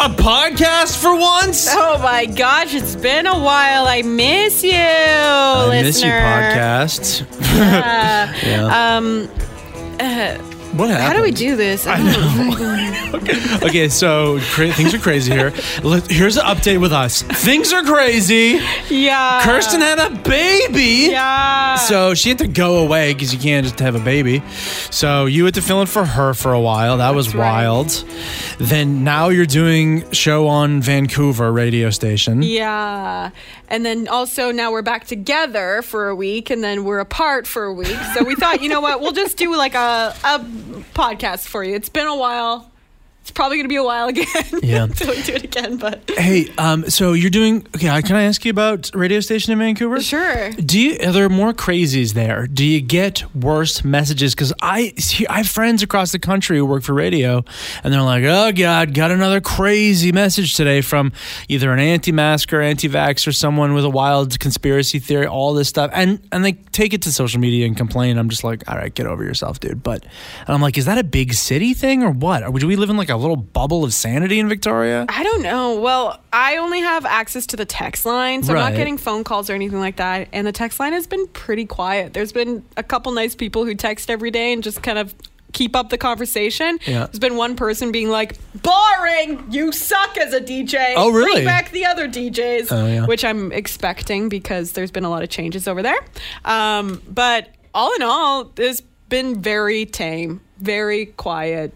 A podcast for once? Oh my gosh, it's been a while. I miss you, I miss you, listener. podcast. Uh, Yeah. um, what happened? how do we do this? I know. okay. okay, so cra- things are crazy here. Let- Here's an update with us. Things are crazy. Yeah. Kirsten had a baby. Yeah. So she had to go away because you can't just have a baby. So you had to fill in for her for a while. That was That's right. wild. Then now you're doing show on Vancouver radio station. Yeah. And then also now we're back together for a week and then we're apart for a week. So we thought, you know what, we'll just do like a, a podcast for you. It's been a while. It's probably going to be a while again. Yeah. Until we do it again, but Hey, um, so you're doing okay? I- Can I ask you about radio station in Vancouver? sure. Do you, are there more crazies there? Do you get worse messages? Because I see, I have friends across the country who work for radio, and they're like, "Oh God, got another crazy message today from either an anti-masker, anti-vax, or someone with a wild conspiracy theory, all this stuff." And and they take it to social media and complain. I'm just like, "All right, get over yourself, dude." But and I'm like, "Is that a big city thing or what? Or do we live in like a little bubble of sanity in Victoria?" I don't know. Well, I only have access to the text line, so I'm not getting phone calls or anything like that. And the text line has been pretty quiet. There's been a couple nice people who text every day and just kind of keep up the conversation. Yeah. There's been one person being like, "Boring. You suck as a DJ. Oh, really? Bring back the other DJs." Oh, yeah. Which I'm expecting because there's been a lot of changes over there. Um, but all in all, it's been very tame, very quiet.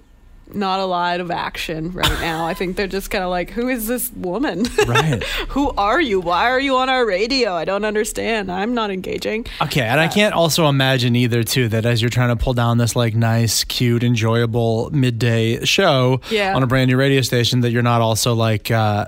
Not a lot of action right now. I think they're just kind of like, who is this woman? Right. who are you? Why are you on our radio? I don't understand. I'm not engaging. Okay, and I can't also imagine either too that as you're trying to pull down this like nice, cute, enjoyable midday show Yeah. on a brand new radio station that you're not also like uh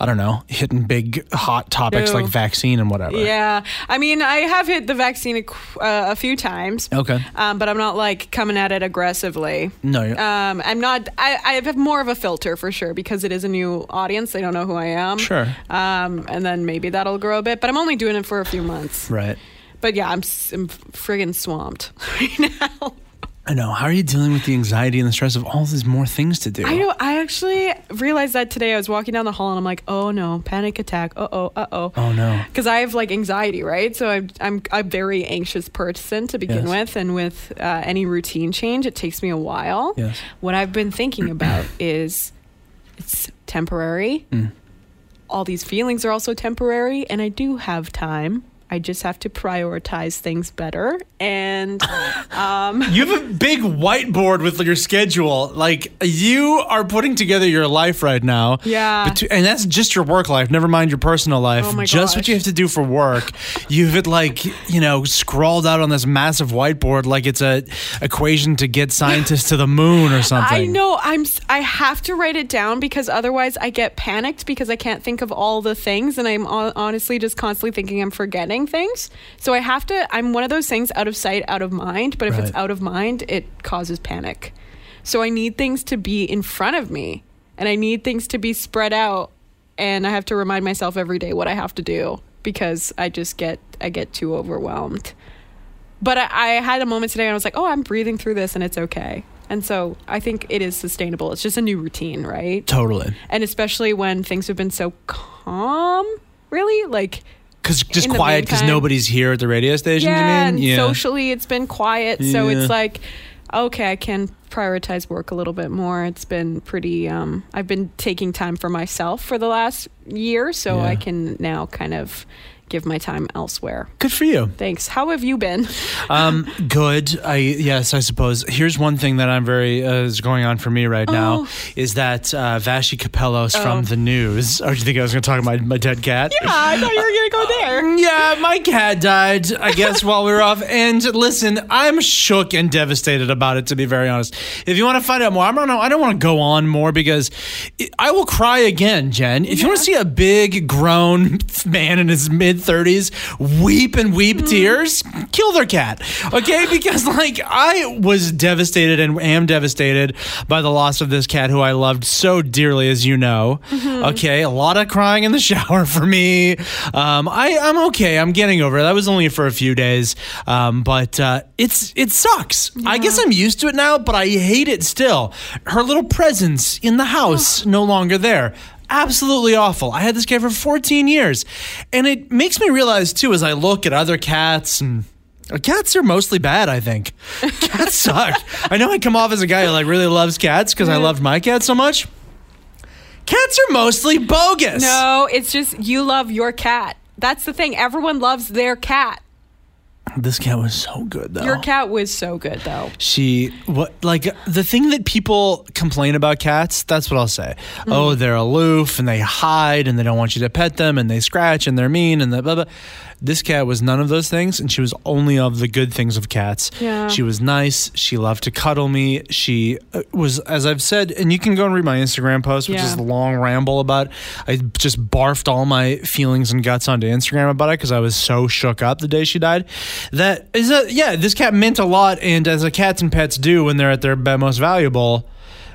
I don't know, hitting big hot topics No. like vaccine and whatever. Yeah. I mean, I have hit the vaccine a, uh, a few times. Okay. Um, but I'm not like coming at it aggressively. No, Um, I'm not. I, I have more of a filter for sure because it is a new audience. They don't know who I am. Sure. Um, and then maybe that'll grow a bit. But I'm only doing it for a few months. right. But yeah, I'm, I'm friggin' swamped right now. I know. How are you dealing with the anxiety and the stress of all these more things to do? I know. I actually realized that today. I was walking down the hall and I'm like, oh no, panic attack. Uh oh. Uh oh. Oh no. Because I have like anxiety, right? So I'm I'm a very anxious person to begin Yes. with, and with uh, any routine change, it takes me a while. Yes. What I've been thinking about is it's temporary. Mm. All these feelings are also temporary, and I do have time. I just have to prioritize things better. And um, You have a big whiteboard with your schedule. Like you are putting together your life right now. Yeah. Bet- and that's just your work life. Never mind your personal life. Oh my just what you have to do for work. You've it like you know scrawled out on this massive whiteboard like it's a equation to get scientists to the moon or something. I know I'm I have to write it down because otherwise I get panicked because I can't think of all the things and I'm honestly just constantly thinking I'm forgetting things. So I have to I'm one of those things out of sight out of mind, but if it's out of mind it causes panic. So I need things to be in front of me and I need things to be spread out and I have to remind myself every day what I have to do because I just get I get too overwhelmed. But I, I had a moment today and I was like, oh, I'm breathing through this and it's okay. And so I think it is sustainable. It's just a new routine, right? Totally. And especially when things have been so calm, really? Like, Because just In quiet because nobody's here at the radio station. yeah, you mean? and socially it's been quiet. So Yeah. it's like, okay, I can prioritize work a little bit more. It's been pretty, um, I've been taking time for myself for the last year. So Yeah. I can now kind of give my time elsewhere. Good for you. Thanks. How have you been? Um, good. I yes, I suppose. Here's one thing that I'm very uh, is going on for me right now Oh. is that uh, Vassy Kapelos Oh. from the news. Oh, do you think I was going to talk about my dead cat? Yeah, I thought you were going to go there. Yeah, my cat died, I guess, while we were off. And listen, I'm shook and devastated about it, to be very honest. If you want to find out more, I don't know. I don't want to go on more because it, I will cry again, Jen. If you want to see a big, grown man in his mid 30s weep and weep tears, kill their cat. Okay? Because, like, I was devastated and am devastated by the loss of this cat who I loved so dearly, as you know. Okay? A lot of crying in the shower for me. Um, I, I'm okay. I'm getting over it. That was only for a few days. Um, but uh, it's it sucks. I guess I'm used to it now, but I hate it still. Her little presence in the house no longer there. Absolutely awful. I had this cat for 14 years. And it makes me realize, too, as I look at other cats and. uh, Cats are mostly bad, I think. Cats suck. I know I come off as a guy who like really loves cats because I loved my cat so much. Cats are mostly bogus. No, it's just you love your cat. That's the thing. Everyone loves their cat. This cat was so good though. Your cat was so good though. she what like the thing that people complain about cats that's what i'll say mm-hmm. oh they're aloof and they hide and they don't want you to pet them and they scratch and they're mean and the blah blah this cat was none of those things and she was only of the good things of cats Yeah. she was nice she loved to cuddle me she uh, was as i've said and you can go and read my instagram post which Yeah. is a long ramble about i just barfed all my feelings and guts onto instagram about it because i was so shook up the day she died that is a yeah this cat meant a lot and as a cats and pets do when they're at their most valuable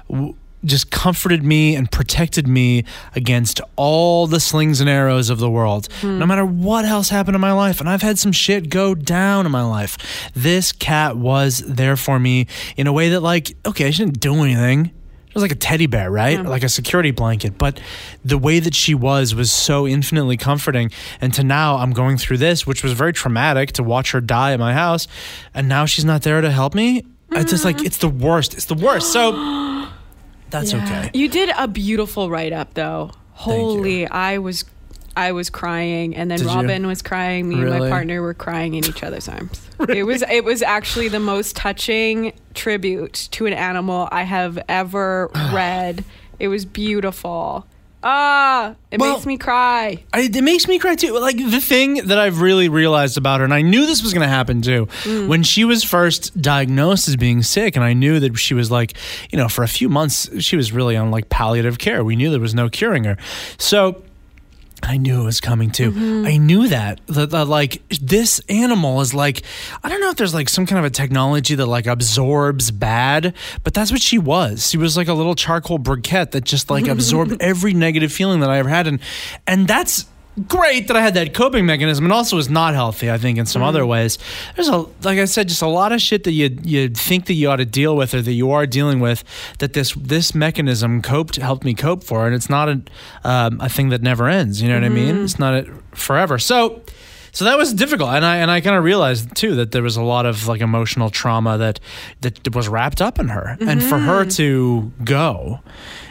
w- just comforted me and protected me against all the slings and arrows of the world hmm. no matter what else happened in my life and i've had some shit go down in my life this cat was there for me in a way that like okay she didn't do anything it was like a teddy bear, right? Like a security blanket. But the way that she was was so infinitely comforting. And to now, I'm going through this, which was very traumatic to watch her die at my house. And now she's not there to help me. It's just like, mm. it's the worst. It's the worst. So that's okay. You did a beautiful write up though. Holy, I was I was crying and then Did you? Robin was crying, me and my partner were crying in each other's arms. It was it was actually the most touching tribute to an animal I have ever read. It was beautiful. Ah, it Well- makes me cry. I, it makes me cry too. Like the thing that I've really realized about her, and I knew this was going to happen too, when she was first diagnosed as being sick, and I knew that she was like, you know, for a few months she was really on like palliative care. We knew there was no curing her, so. I knew it was coming too. Mm-hmm. I knew that, that that like this animal is like I don't know if there's like some kind of a technology that like absorbs bad, but that's what she was. She was like a little charcoal briquette that just like absorbed every negative feeling that I ever had, and and that's great that I had that coping mechanism. and also is not healthy, I think, in some mm-hmm. other ways. There's a like I said, just a lot of shit that you you think that you ought to deal with or that you are dealing with that this this mechanism coped helped me cope for, and it's not a um, a thing that never ends. You know what I mean? Mm-hmm. It's not a, forever. So. So that was difficult, and I and I kind of realized too that there was a lot of like emotional trauma that that was wrapped up in her, and for her mm-hmm. to go,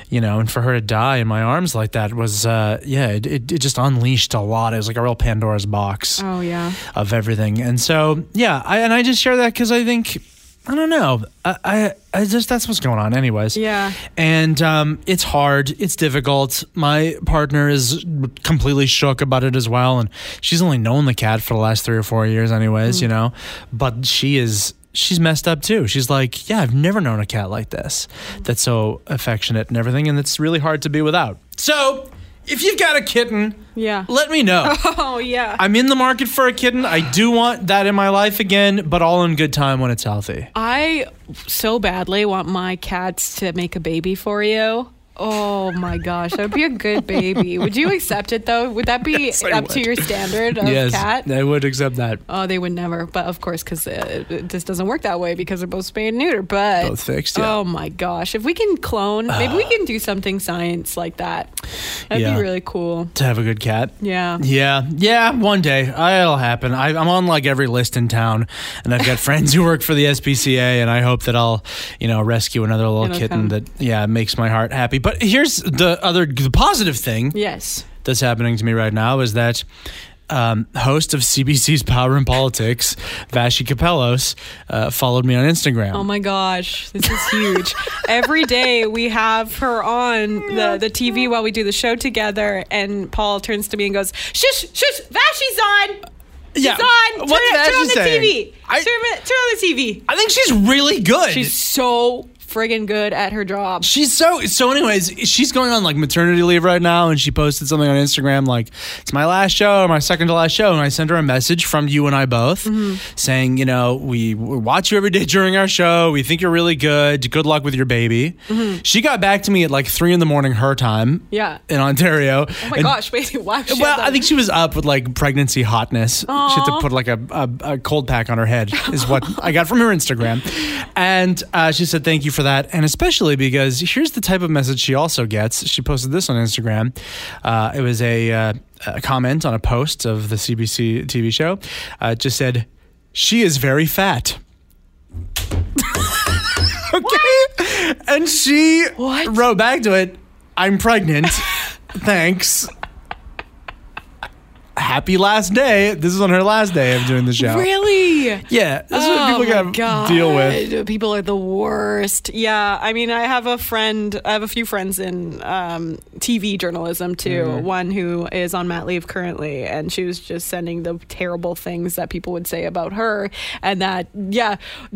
you know, and for her to die in my arms like that was, uh, yeah, it, it, it just unleashed a lot. It was like a real Pandora's box Oh yeah. of everything, and so yeah, I and I just share that because I think I don't know, I, I I just that's what's going on, anyways. Yeah. And um, it's hard. It's difficult. My partner is completely shook about it as well, and she's only known the cat for the last three or four years, anyways. You know, but she is. She's messed up too. She's like, yeah, I've never known a cat like this that's so affectionate and everything, and it's really hard to be without. So, if you've got a kitten, Yeah. let me know. Oh yeah. I'm in the market for a kitten. I do want that in my life again, but all in good time when it's healthy. I so badly want my cats to make a baby for you. Oh my gosh, that would be a good baby. Would you accept it though? Would that be Yes, up to your standard of yes, cat? I would accept that. Oh, they would never. But of course, because uh, it, it just doesn't work that way because they're both spayed and neuter. But Both fixed, yeah. Oh my gosh, if we can clone, maybe we can do something science like that. That'd Yeah. be really cool. To have a good cat. Yeah. Yeah, yeah, one day it'll happen. I, I'm on like every list in town, and I've got friends who work for the SPCA, and I hope that I'll, you know, rescue another little It'll kitten come. that, yeah, makes my heart happy. But here's the other, the positive thing Yes. that's happening to me right now is that um, host of CBC's Power and Politics, Vassy Kapelos, uh, followed me on Instagram. Oh my gosh, this is huge. Every day we have her on the, the TV while we do the show together, and Pol turns to me and goes, "Shush, shush, Vassy's on. yeah, on. Turn, what's it- turn on the saying? TV. I, turn, turn on the TV." I think she's really good. She's so friggin' good at her job. She's so so. Anyways, she's going on like maternity leave right now, and she posted something on Instagram like, "It's my last show, or my second to last show." And I sent her a message from you and I both, Mm-hmm. saying, you know, we, we watch you every day during our show. We think you're really good. Good luck with your baby. She got back to me at like three in the morning her time. Mm-hmm. Yeah. in Ontario. Oh my gosh, wait, why? Well. I think she was up with like pregnancy hotness. She had to put like a, a, a cold pack on her head, is what I got from her Instagram. And uh, she said, Thank you for that. And especially because here's the type of message she also gets. She posted this on Instagram. Uh, it was a, uh, a comment on a post of the CBC TV show. Uh, it just said, She is very fat. okay. And she What? wrote back to it, I'm pregnant. Thanks. Happy last day. This is on her last day of doing the show. Really? Yeah, this is Oh what people my got to deal with. People are the worst. Yeah, I mean, I have a friend. I have a few friends in um, TV journalism too. Mm-hmm. One who is on mat leave currently, and she was just sending the terrible things that people would say about her, and that yeah,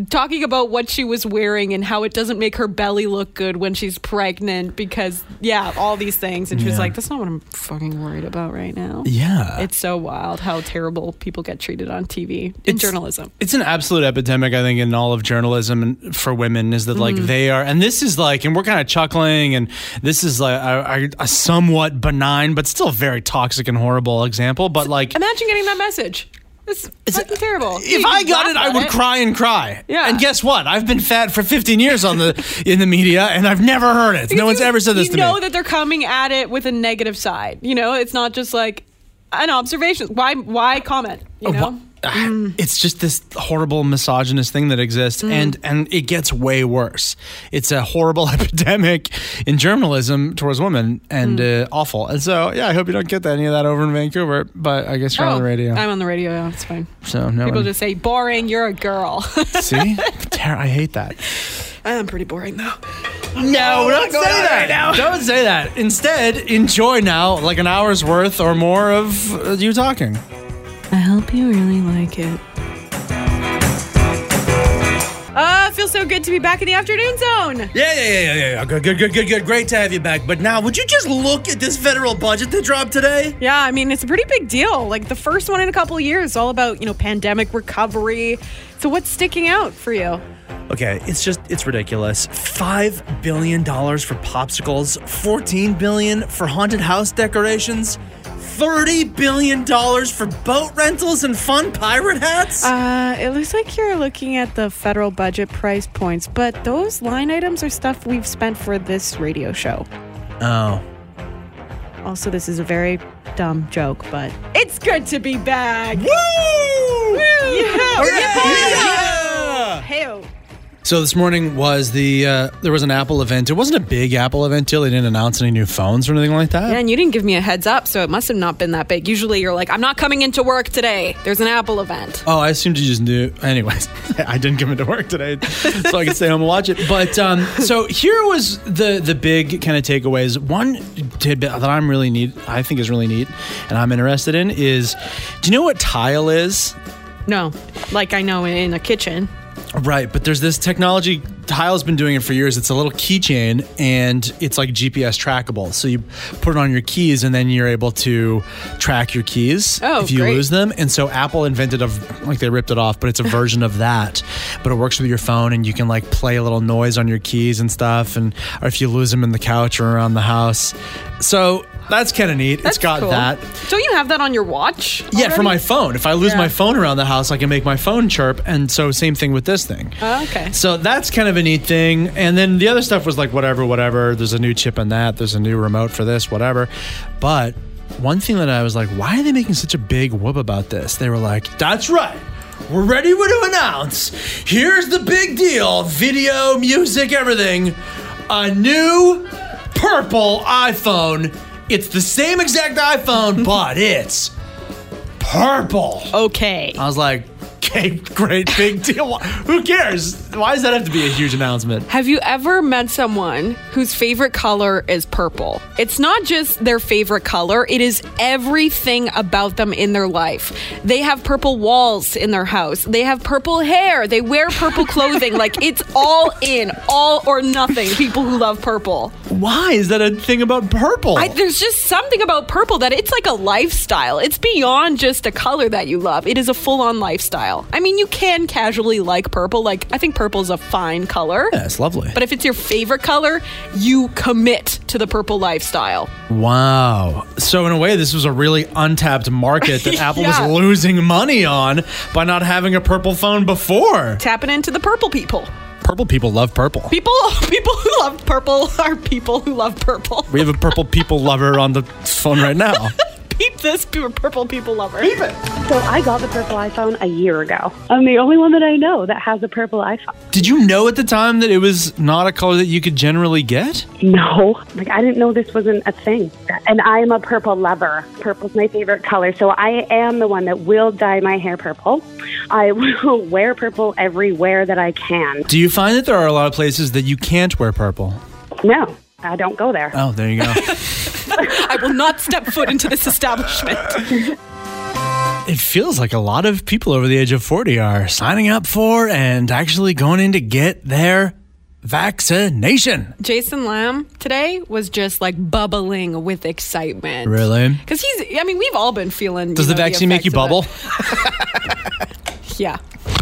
talking about what she was wearing and how it doesn't make her belly look good when she's pregnant because yeah, all these things, and she was like, "That's not what I'm fucking worried about right now." Yeah. It's so wild how terrible people get treated on TV in It's- journalism. It's an absolute epidemic, I think, in all of journalism and for women is that like Mm-hmm. they are, and this is like, and we're kind of chuckling, and this is like a, a, a somewhat benign but still very toxic and horrible example. But like, Imagine getting that message. It's, fucking terrible. if I got it, I would cry and cry. Yeah. And guess what? I've been fat for 15 years on the in the media, and I've never heard it. no one's ever said this you to know that they're coming at it with a negative side. You know, it's not just like an observation. Why? Why comment? You know. Wha- It's just this horrible misogynist thing that exists, Mm. and and it gets way worse. It's a horrible epidemic in journalism towards women, and Mm. uh, awful. And so, yeah, I hope you don't get any of that over in Vancouver. But I guess you're on the radio, Oh, I'm on the radio. Yeah, it's fine. so no. People one- just say boring. You're a girl. see, I hate that. I'm pretty boring though. No, don't say that. now. Don't say that. Instead, enjoy now, like an hour's worth or more of uh, you talking. I hope you really like it. Uh, it feels so good to be back in the afternoon zone. Yeah, yeah, yeah, yeah, yeah. Good, good, good, good, good. Great to have you back. But now, would you just look at this federal budget that dropped today? Yeah, I mean, it's a pretty big deal. Like the first one in a couple of years, all about, you know, pandemic recovery. So what's sticking out for you? Okay, it's just it's ridiculous. Five billion dollars for popsicles, fourteen billion for haunted house decorations, thirty billion dollars for boat rentals and fun pirate hats. Uh, it looks like you're looking at the federal budget price points, but those line items are stuff we've spent for this radio show. oh, Also, this is a very dumb joke, but it's good to be back. woo! Yeah. Yeah! Hey, So this morning was the uh, there was an Apple event. It wasn't a big Apple event till they didn't announce any new phones or anything like that. Yeah, and you didn't give me a heads up, so it must have not been that big. Usually, you're like, I'm not coming into work today. There's an Apple event. Oh, I assumed you just knew. Anyways, I didn't come into work today, so I could stay home and watch it. But um, so here was the the big kind of takeaways. One tidbit that I'm really neat, I think is really neat, and I'm interested in is, do you know what tile is? No, like I know in a kitchen. Right, but there's this technology. Tile's been doing it for years. It's a little keychain, and it's like GPS trackable. So you put it on your keys, and then you're able to track your keys Oh, if you great. lose them. And so Apple invented a like they ripped it off, but it's a version of that. But it works with your phone, and you can like play a little noise on your keys and stuff. And or if you lose them in the couch or around the house, so that's kind of neat. That's it's got cool. that. Don't you have that on your watch? Yeah, for my phone. If I lose Yeah. my phone around the house, I can make my phone chirp. And so, same thing with this thing. Oh, okay. So that's kind of a neat thing. And then the other stuff was like, whatever, whatever. There's a new chip in that. There's a new remote for this, whatever. But one thing that I was like, why are they making such a big whoop about this? They were like, that's right. We're ready to announce. Here's the big deal video, music, everything. A new purple iPhone. It's the same exact iPhone, but it's purple. Okay. I was like, okay, great, big deal. Who cares? Why does that have to be a huge announcement? Have you ever met someone whose favorite color is purple? It's not just their favorite color, it is everything about them in their life. They have purple walls in their house, they have purple hair, they wear purple clothing. like it's all in, all or nothing. People who love purple. Why is that a thing about purple? I, there's just something about purple that it's like a lifestyle. It's beyond just a color that you love. It is a full on lifestyle. I mean, you can casually like purple. Like, I think purple is a fine color. yeah, it's lovely. But if it's your favorite color, you commit to the purple lifestyle. Wow. So in a way, this was a really untapped market that Apple Yeah. was losing money on by not having a purple phone before. Tapping into the purple people. Purple people love purple. People people who love purple are people who love purple. We have a purple people lover on the phone right now. Peep this purple people lover. So I got the purple iPhone a year ago. I'm the only one that I know that has a purple iPhone. Did you know at the time that it was not a color that you could generally get? No, like I didn't know this wasn't a thing. And I am a purple lover. Purple's my favorite color. So I am the one that will dye my hair purple. I will wear purple everywhere that I can. Do you find that there are a lot of places that you can't wear purple? No, I don't go there. Oh, there you go. I will not step foot into this establishment. it feels like a lot of people over the age of 40 are signing up for and actually going in to get their vaccination. Jason Lamb today was just like bubbling with excitement. Really? Because he's, I mean, we've all been feeling. Does you the know, vaccine make you bubble? Yeah.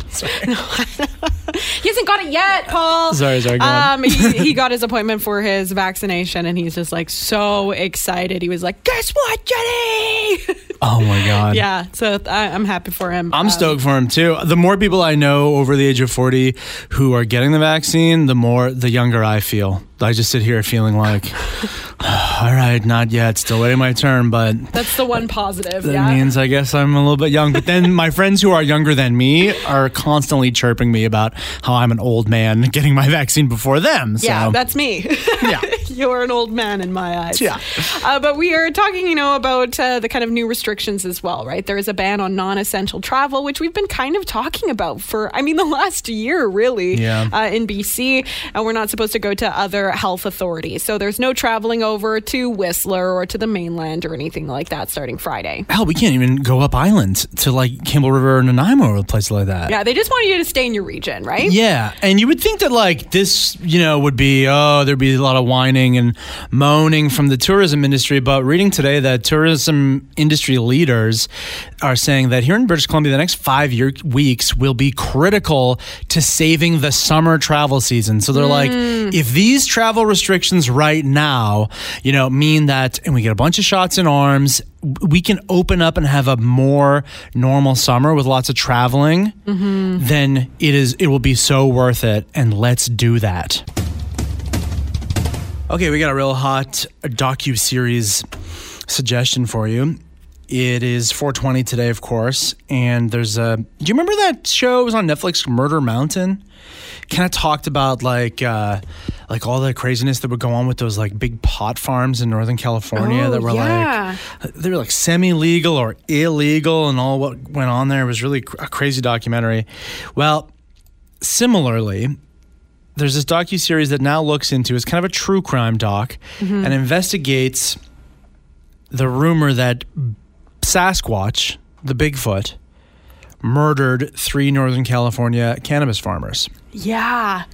he hasn't got it yet, Pol. Sorry, sorry. Um, he, he got his appointment for his vaccination, and he's just like so excited. He was like, "Guess what, Jenny?" Oh my God. yeah. So I, I'm happy for him. I'm Um, stoked for him too. The more people I know over the age of 40 who are getting the vaccine, the more, the younger I feel. I just sit here feeling like, all right, not yet, still waiting my turn, but That's the one positive. that yeah. means I guess I'm a little bit young. But then my friends who are younger than me are constantly chirping me about how I'm an old man getting my vaccine before them. So. Yeah, that's me. Yeah. You're an old man in my eyes. Yeah. Uh, but we are talking, you know, about uh, the kind of new restrictions as well, right? There is a ban on non essential travel, which we've been kind of talking about for, I mean, the last year, really, Yeah. uh, in BC. And we're not supposed to go to other health authorities. So there's no traveling over to Whistler or to the mainland or anything like that starting Friday. Hell, we can't even go up island to like Campbell River or Nanaimo or places like that. Yeah, they just want you to stay in your region, right? Yeah, and you would think that like this, you know, would be oh, there'd be a lot of whining and moaning from the tourism industry. But reading today that tourism industry leaders are saying that here in British Columbia, the next five year weeks will be critical to saving the summer travel season. So they're like, mm. if these travel restrictions right now, you know, mean that, and we get a bunch of shots in arms. We can open up and have a more normal summer with lots of traveling then it is it will be so worth it and let's do that. Okay we got a real hot docu series suggestion for you. It is 420 today of course and there's a do you remember that show? It was on netflix murder mountain? Kind of talked about like uh like all the craziness that would go on with those like big pot farms in northern california Oh, that were yeah. like they were like semi-legal or illegal and all what went on there it was really a crazy documentary well similarly there's this docu-series that now looks into it's kind of a true crime doc Mm-hmm. and investigates the rumor that sasquatch the bigfoot murdered three northern california cannabis farmers Yeah.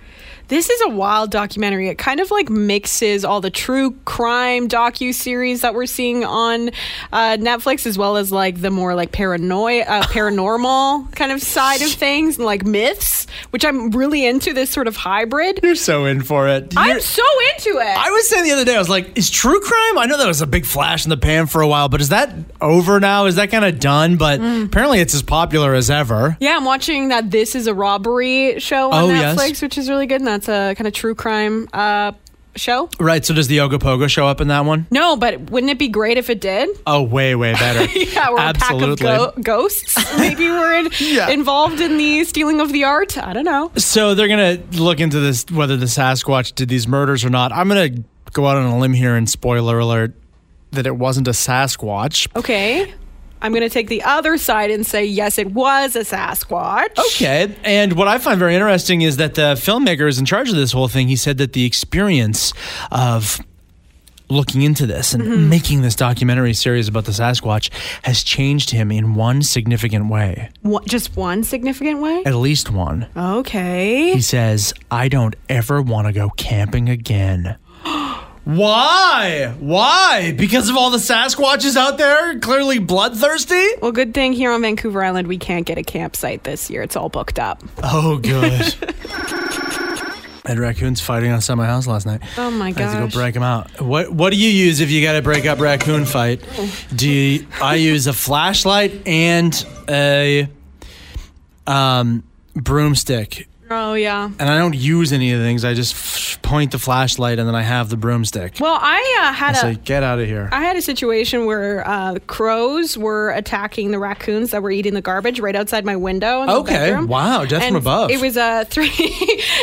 This is a wild documentary. It kind of like mixes all the true crime docu series that we're seeing on uh, Netflix, as well as like the more like paranoia, uh, paranormal kind of side of things, and like myths, which I'm really into. This sort of hybrid. you're so in for it I'm so into it. I was saying the other day, I was like, is true crime? I know that was a big flash in the pan for a while, but is that over now? Is that kind of done? But Mm. apparently it's as popular as ever. yeah, I'm watching that. This is a robbery show on Oh, yes. Netflix, which is really good, and that's a kind of true crime uh, show. Right. So does the Ogopogo show up in that one? No, but wouldn't it be great if it did? Oh, way, way better. Yeah, we're Absolutely. a pack of go- ghosts. Maybe we're in, Yeah. involved in the stealing of the art. I don't know. So they're gonna look into this whether the Sasquatch did these murders or not. I'm gonna go out on a limb here and spoiler alert that it wasn't a Sasquatch. Okay. I'm going to take the other side and say, yes, it was a Sasquatch. Okay. And what I find very interesting is that the filmmaker is in charge of this whole thing. He said that the experience of looking into this and Mm-hmm. making this documentary series about the Sasquatch has changed him in one significant way. What, just one significant way? At least one. Okay. He says, I don't ever want to go camping again. Why? Why? Because of all the Sasquatches out there, clearly bloodthirsty? Well, good thing here on Vancouver Island, we can't get a campsite this year. It's all booked up. Oh, good. I had raccoons fighting outside my house last night. Oh my god! I had to go break them out. What What do you use if you got to break up raccoon fight? Do you, I use a flashlight and a um, broomstick, Oh, yeah. and I don't use any of the things. I just f- point the flashlight, and then I have the broomstick. Well, I uh, had I a. say, get out of here. I had a situation where uh, crows were attacking the raccoons that were eating the garbage right outside my window. In the Okay, bedroom. wow, death from above. It was uh, three.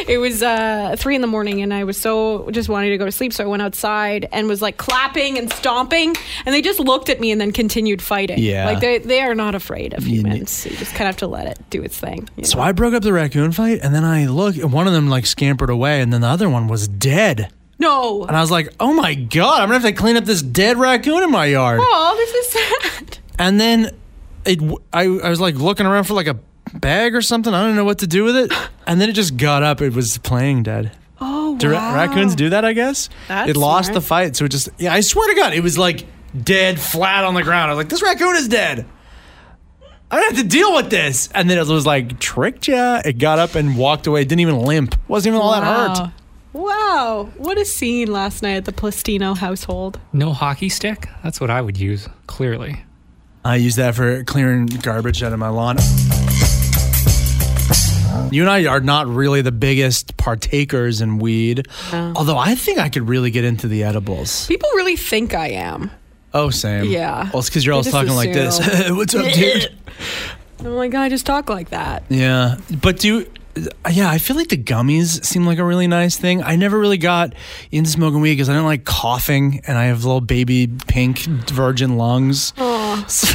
it was uh, three in the morning, and I was so just wanting to go to sleep, so I went outside and was like clapping and stomping, and they just looked at me and then continued fighting. Yeah. like they they are not afraid of You ne- humans. You just kind of have to let it do its thing. So know? I broke up the raccoon fight, and then I look, and one of them like scampered away, and then the other one was dead. no. And I was like, oh my God, I'm gonna have to clean up this dead raccoon in my yard. Oh, this is sad. And then it, I, I was like looking around for like a bag or something. I don't know what to do with it. And then it just got up. It was playing dead. Oh, Do ra- wow. raccoons do that, I guess? That's it lost smart. the fight. So it just, yeah, I swear to God, it was like dead flat on the ground. I was like, this raccoon is dead. I don't have to deal with this. And then it was like, tricked ya. It got up and walked away. It didn't even limp. Wasn't even all that hurt. Wow. Wow, what a scene last night at the Plastino household. No hockey stick? That's what I would use, clearly. I use that for clearing garbage out of my lawn. You and I are not really the biggest partakers in weed, although I think I could really get into the edibles. People really think I am. Oh, same. Yeah. Well, it's because you're always just talking like this. assume. What's up, dude? I'm like, I just talk like that. Yeah, but do uh, yeah, I feel like the gummies seem like a really nice thing. I never really got into smoking weed because I don't like coughing, and I have little baby pink virgin lungs. So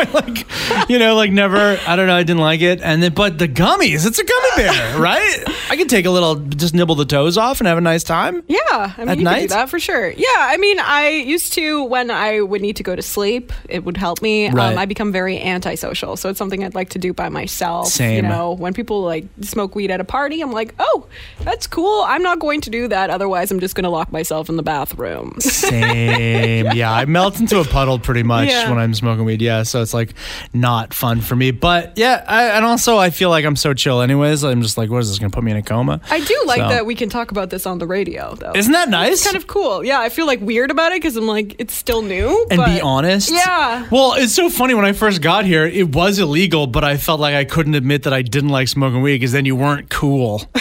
I like, you know, like never. I don't know. I didn't like it, and then but the gummies, it's a gummy bear, right? I can take a little, just nibble the toes off and have a nice time. Yeah, I mean, At you night? do that for sure. Yeah, I mean, I used to when I would need to go to sleep, it would help me. Right. Um, I become very antisocial, so it's something I'd like to do by myself. Same. You know, when people like smoke weed at a party, I'm like, oh, that's cool. I'm not going to do that. Otherwise, I'm just going to lock myself in the bathroom. Same. yeah, I melt into a puddle pretty much Yeah. when I'm smoking weed. Yeah, so it's like not fun for me. But yeah, I, and also I feel like I'm so chill anyways. I'm just like, what is this going to put me in a coma? I do like So- that we can talk about this on the radio, though. Isn't that nice? It's kind of cool. Yeah, I feel like weird about it because I'm like, it's still new. and but be honest. Yeah. Well, it's so funny when I first got here, it was illegal, but I felt like I couldn't admit that I didn't like smoking weed because then you weren't cool.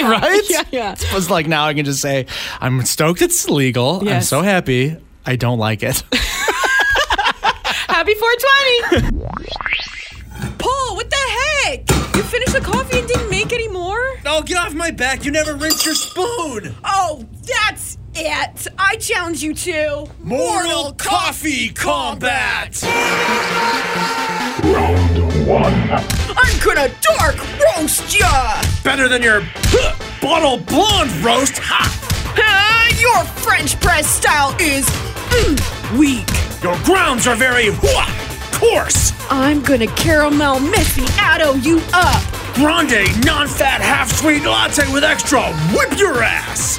right? Yeah, yeah. It was like now I can just say, I'm stoked it's legal. I'm so happy. I don't like it. Happy 420. Pol, what the heck? You finished the coffee and didn't make any more? oh, get off my back. You never rinse your spoon. Oh, that's it. I challenge you to Mortal Coffee Combat. Round one. I'm gonna dark roast ya. Better than your bottle blonde roast. Ha! Uh, your French press style is mm, weak. Your grounds are very hua, coarse. I'm gonna caramel missy, macchiato you up. Grande non-fat half-sweet latte with extra. Whip your ass.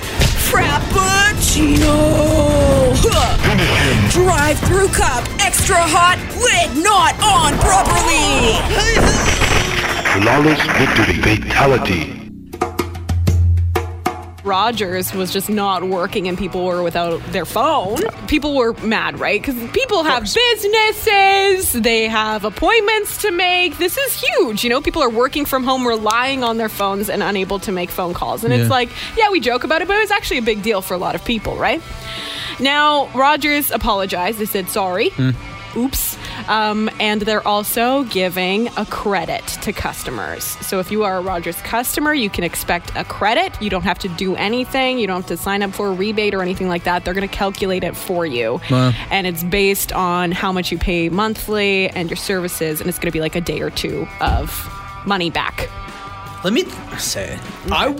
Frappuccino. Huh. Drive through cup, extra hot, lid not on properly. Flawless victory. Fatality. Rogers was just not working and people were without their phone. People were mad, right? Because people have businesses, they have appointments to make. This is huge. You know, people are working from home, relying on their phones and unable to make phone calls. And Yeah. it's like, yeah, we joke about it, but it was actually a big deal for a lot of people, right? Now, Rogers apologized. They said sorry. Hmm. Oops. Um, and they're also giving a credit to customers. So if you are a Rogers customer, you can expect a credit. You don't have to do anything. You don't have to sign up for a rebate or anything like that. They're going to calculate it for you. Wow. And it's based on how much you pay monthly and your services. And it's going to be like a day or two of money back. Let me say, I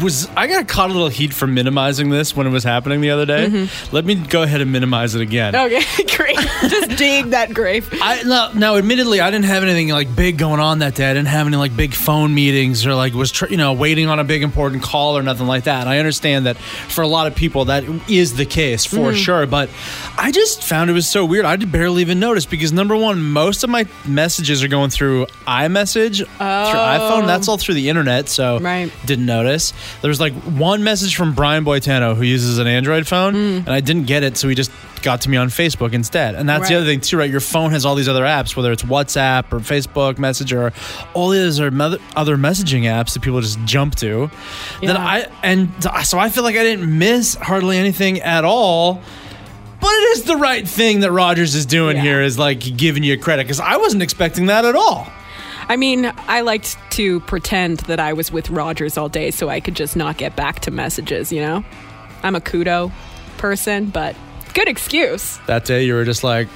was I got caught a little heat for minimizing this when it was happening the other day. Mm-hmm. Let me go ahead and minimize it again. Okay, great. Just dig that grave. I now, now, admittedly, I didn't have anything like big going on that day. I didn't have any like big phone meetings or like was tr- you know waiting on a big important call or nothing like that. And I understand that for a lot of people that is the case for mm-hmm. sure. But I just found it was so weird. I barely even notice because number one, most of my messages are going through iMessage through iPhone. Oh. That's all through the internet, so Right. didn't notice. There was like one message from Brian Boitano who uses an Android phone, hmm. and I didn't get it, so he just got to me on Facebook instead. And that's the other thing too, right? Your phone has all these other apps, whether it's WhatsApp or Facebook Messenger, all these are other messaging apps that people just jump to. Yeah. I and so I feel like I didn't miss hardly anything at all. But it is the right thing that Rogers is doing Yeah. here is like giving you credit because I wasn't expecting that at all. I mean, I liked to pretend that I was with Rogers all day so I could just not get back to messages, you know? I'm a Koodo person, but good excuse. That day you were just like,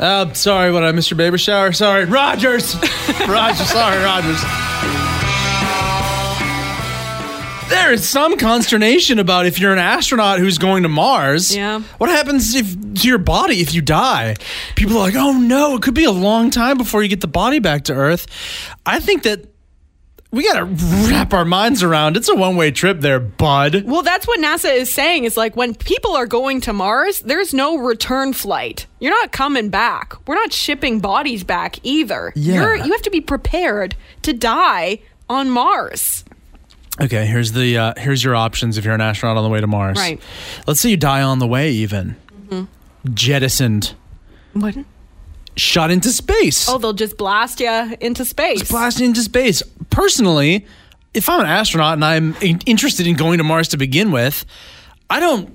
oh, sorry, what I missed your baby shower? Sorry, Rogers. Rogers, sorry, Rogers. There is some consternation about if you're an astronaut who's going to Mars. Yeah. What happens if to your body if you die? People are like, "Oh no, it could be a long time before you get the body back to Earth." I think that we got to wrap our minds around. It's a one-way trip there, bud. Well, that's what NASA is saying is like when people are going to Mars, there's no return flight. You're not coming back. We're not shipping bodies back either. Yeah. You're, you have to be prepared to die on Mars. Okay, here's the uh, here's your options if you're an astronaut on the way to Mars. Right. Let's say you die on the way, even jettisoned, What? shot into space, Oh, they'll just blast you into space. blasted into space. Personally, if I'm an astronaut and I'm in- interested in going to Mars to begin with, I don't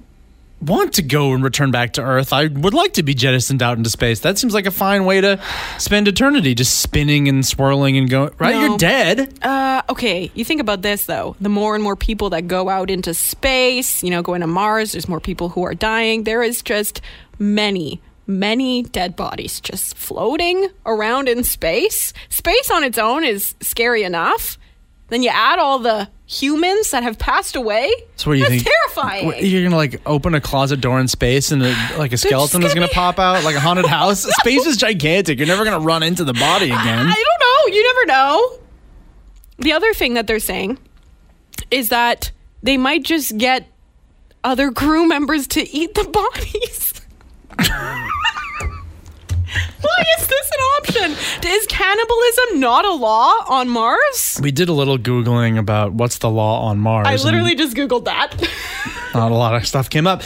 want to go and return back to Earth. I would like to be jettisoned out into space. That seems like a fine way to spend eternity, just spinning and swirling and going. Right, No. you're dead. Uh, okay, you think about this though. The more and more people that go out into space, you know, going to Mars, there's more people who are dying. There is just many, many dead bodies just floating around in space. Space on its own is scary enough. Then you add all the humans that have passed away. So what do you That's think? terrifying. What, you're gonna like open a closet door in space and a, like a skeleton is gonna gonna be- pop out like a haunted house. space is gigantic. You're never gonna run into the body again. I don't know. You never know. The other thing that they're saying is that they might just get other crew members to eat the bodies. Why is this an option? Is cannibalism not a law on Mars? We did a little googling about what's the law on Mars. I literally just Googled that. not a lot of stuff came up.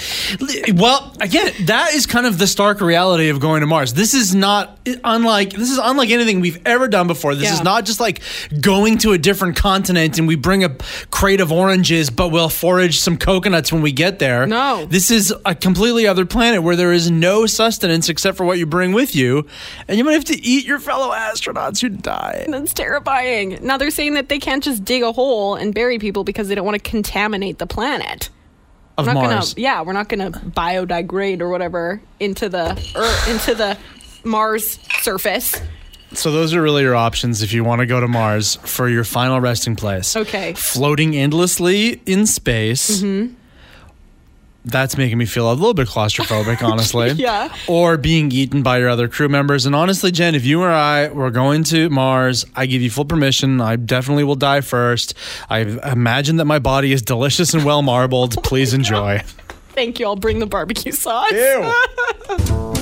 Well, again, that is kind of the stark reality of going to Mars. This is not unlike this is unlike anything we've ever done before. This is not just like going to a different continent and we bring a crate of oranges, but we'll forage some coconuts when we get there. No. This is a completely other planet where there is no sustenance except for what you bring with you, and you might have to eat your fellow astronauts who die. That's terrifying. Now they're saying that they can't just dig a hole and bury people because they don't want to contaminate the planet. Of we're not Mars. gonna yeah we're not gonna biodegrade or whatever into the or into the mars surface So those are really your options if you want to go to Mars for your final resting place. Okay. Floating endlessly in space. Mm-hmm. That's making me feel a little bit claustrophobic, honestly. Yeah. Or being eaten by your other crew members. And honestly, Jen, if you or I were going to Mars, I give you full permission. I definitely will die first. I imagine that my body is delicious and well marbled. Please enjoy. thank you i'll bring the barbecue sauce Ew.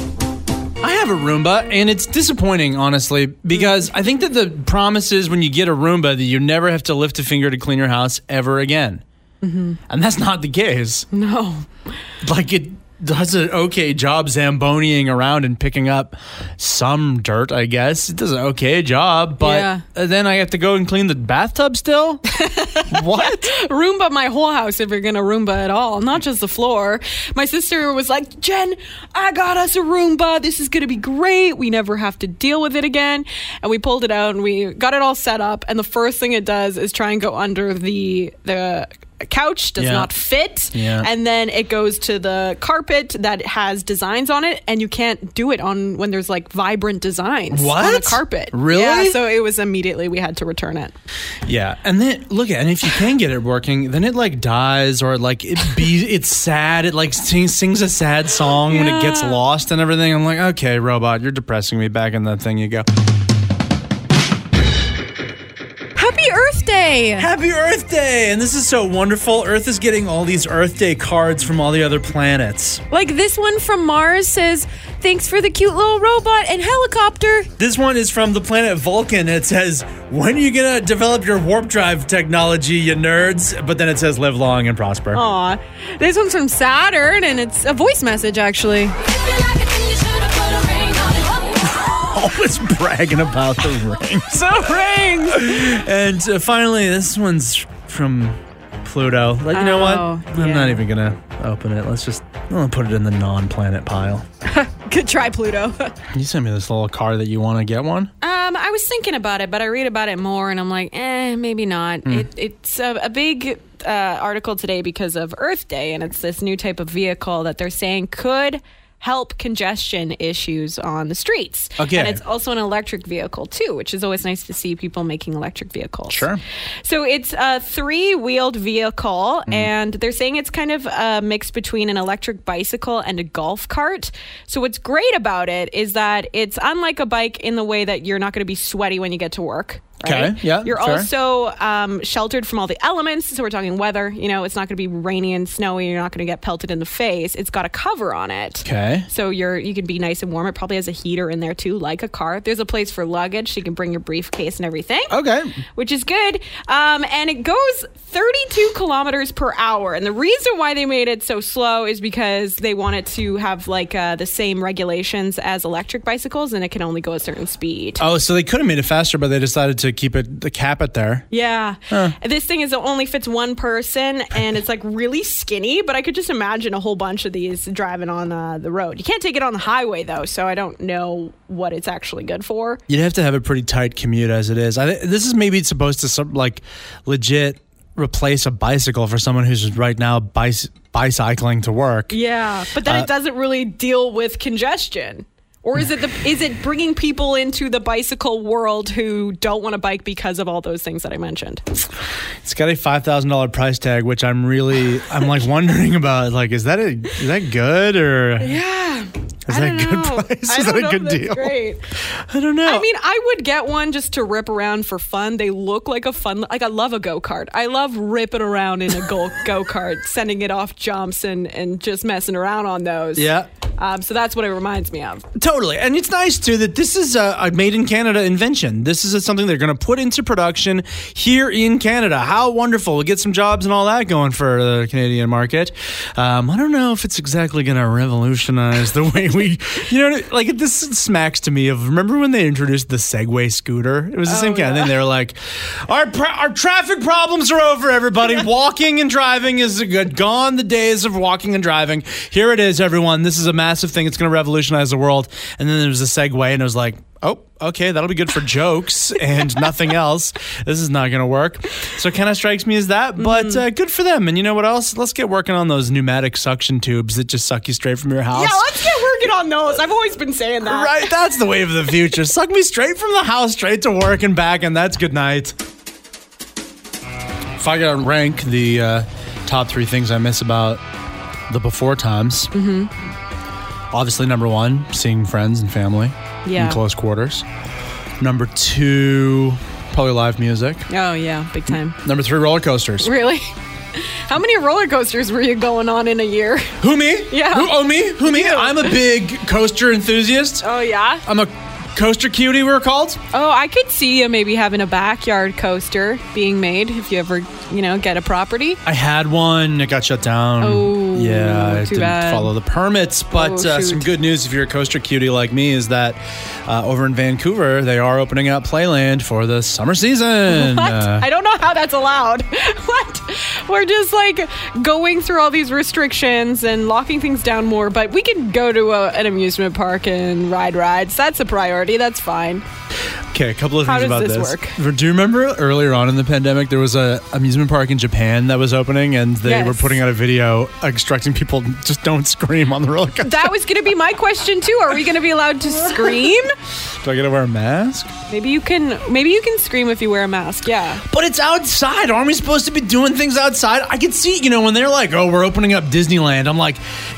I have a Roomba, and it's disappointing, honestly, because I think that the promise is when you get a Roomba that you never have to lift a finger to clean your house ever again. And that's not the case. no Like it, does an okay job zamboniing around and picking up some dirt, I guess. It does an okay job, but Yeah. uh, then I have to go and clean the bathtub still? what? Roomba my whole house if you're gonna Roomba at all, not just the floor. My sister was like, Jen, I got us a Roomba. This is gonna be great. We never have to deal with it again. And we pulled it out and we got it all set up. And the first thing it does is try and go under the the couch does Yeah. not fit Yeah. and then it goes to the carpet that has designs on it and you can't do it on when there's like vibrant designs on a What? carpet Really? yeah so it was immediately we had to return it Yeah, and then look at and if you can get it working, then it like dies or like it be it's sad. It like sings, sings a sad song when it gets lost and everything. I'm like, okay, robot, you're depressing me. Back in that thing you go. Day Happy Earth Day! And this is so wonderful. Earth is getting all these Earth Day cards from all the other planets. Like this one from Mars says, Thanks for the cute little robot and helicopter. This one is from the planet Vulcan. It says, When are you gonna develop your warp drive technology, you nerds? But then it says, Live long and prosper. Aw. This one's from Saturn and it's a voice message actually. Always bragging about the rings. so rings And uh, finally, this one's from Pluto. Like, you know what? Oh, I'm yeah. not even gonna open it. Let's just I'm gonna put it in the non-planet pile. Good try, Pluto. You sent me this little card that you want to get one. Um, I was thinking about it, but I read about it more, and I'm like, eh, maybe not. Hmm. It, it's a, a big uh, article today because of Earth Day, and it's this new type of vehicle that they're saying could help congestion issues on the streets. Okay. and it's also an electric vehicle too, which is always nice to see people making electric vehicles. Sure. So it's a three-wheeled vehicle, Hmm. and they're saying it's kind of a mix between an electric bicycle and a golf cart. So what's great about it is that it's unlike a bike in the way that you're not going to be sweaty when you get to work. Right? Okay, yeah, You're fair. also um, sheltered from all the elements. So we're talking weather. You know, it's not going to be rainy and snowy. You're not going to get pelted in the face. It's got a cover on it. Okay. So you're you can be nice and warm. It probably has a heater in there too, like a car. There's a place for luggage. So you can bring your briefcase and everything Okay. which is good. Um, and it goes 32 kilometers per hour. And the reason why they made it so slow is because they wanted to have like uh, the same regulations as electric bicycles, and it can only go a certain speed. Oh, so they could have made it faster, but they decided to keep it the cap it there. Yeah. This thing is it only fits one person and it's like really skinny, but I could just imagine a whole bunch of these driving on uh, the road. You can't take it on the highway though, so I don't know what it's actually good for. You'd have to have a pretty tight commute as it is. I, thi- this is maybe supposed to some, like legit replace a bicycle for someone who's right now bicy- bicycling to work. Yeah, but then Uh, it doesn't really deal with congestion. Or is it the is it bringing people into the bicycle world who don't want to bike because of all those things that I mentioned? It's got a five thousand dollar price tag, which I'm really I'm like wondering about. Like, is that a is that good or Yeah, is that a good price? Is that a good deal? Great. I don't know. I mean, I would get one just to rip around for fun. They look like a fun. Like I love a go kart. I love ripping around in a go go kart, sending it off jumps and and just messing around on those. yeah. Um, so that's what it reminds me of. Totally. And it's nice too that this is a, a made in Canada invention. This is something they're going to put into production here in Canada. How wonderful. We'll get some jobs and all that going for the Canadian market. Um, I don't know if it's exactly going to revolutionize the way we, you know, like this smacks to me of remember when they introduced the Segway scooter? It was the same kind of thing. They were like, our, pra- our traffic problems are over, everybody. Walking and driving is good. Gone the days of walking and driving. Here it is, everyone. This is a massive thing. It's going to revolutionize the world. And then there was a Segway, and it was like, oh, okay, that'll be good for jokes and nothing else. This is not going to work. So it kind of strikes me as that, but uh, good for them. And you know what else? Let's get working on those pneumatic suction tubes that just suck you straight from your house. Yeah, let's get working on those. I've always been saying that. Right, that's the wave of the future. Suck me straight from the house, straight to work and back, and that's good night. If I gotta rank the uh, top three things I miss about the before times, Mm-hmm. Obviously number one, seeing friends and family Yeah. in close quarters. Number two, probably live music. Oh yeah, big time. Number three, roller coasters. Really? How many roller coasters were you going on in a year? Who me? Yeah. Who? Oh me? Who me? I'm a big coaster enthusiast. Oh yeah. I'm a coaster cutie. We're called. Oh, I could see you maybe having a backyard coaster being made if you ever, you know, get a property. I had one. It got shut down. Oh. Yeah, I didn't bad. follow the permits, but Oh, uh, some good news if you're a coaster cutie like me is that uh, over in Vancouver they are opening up Playland for the summer season. What? Uh, I don't know how that's allowed. what? We're just like going through all these restrictions and locking things down more, but we can go to a, an amusement park and ride rides. That's a priority. That's fine. Okay, a couple of How things does about this this. Do you remember earlier on in the pandemic there was a amusement park in Japan that was opening and they Yes. were putting out a video instructing people just don't scream on the roller coaster. That was going to be my question too. Are we going to be allowed to scream? Do I got to wear a mask? Maybe you can. Maybe you can scream if you wear a mask. Yeah. But it's outside. Aren't we supposed to be doing things outside? I can see, you know, when they're like, oh, we're opening up Disneyland. I'm like,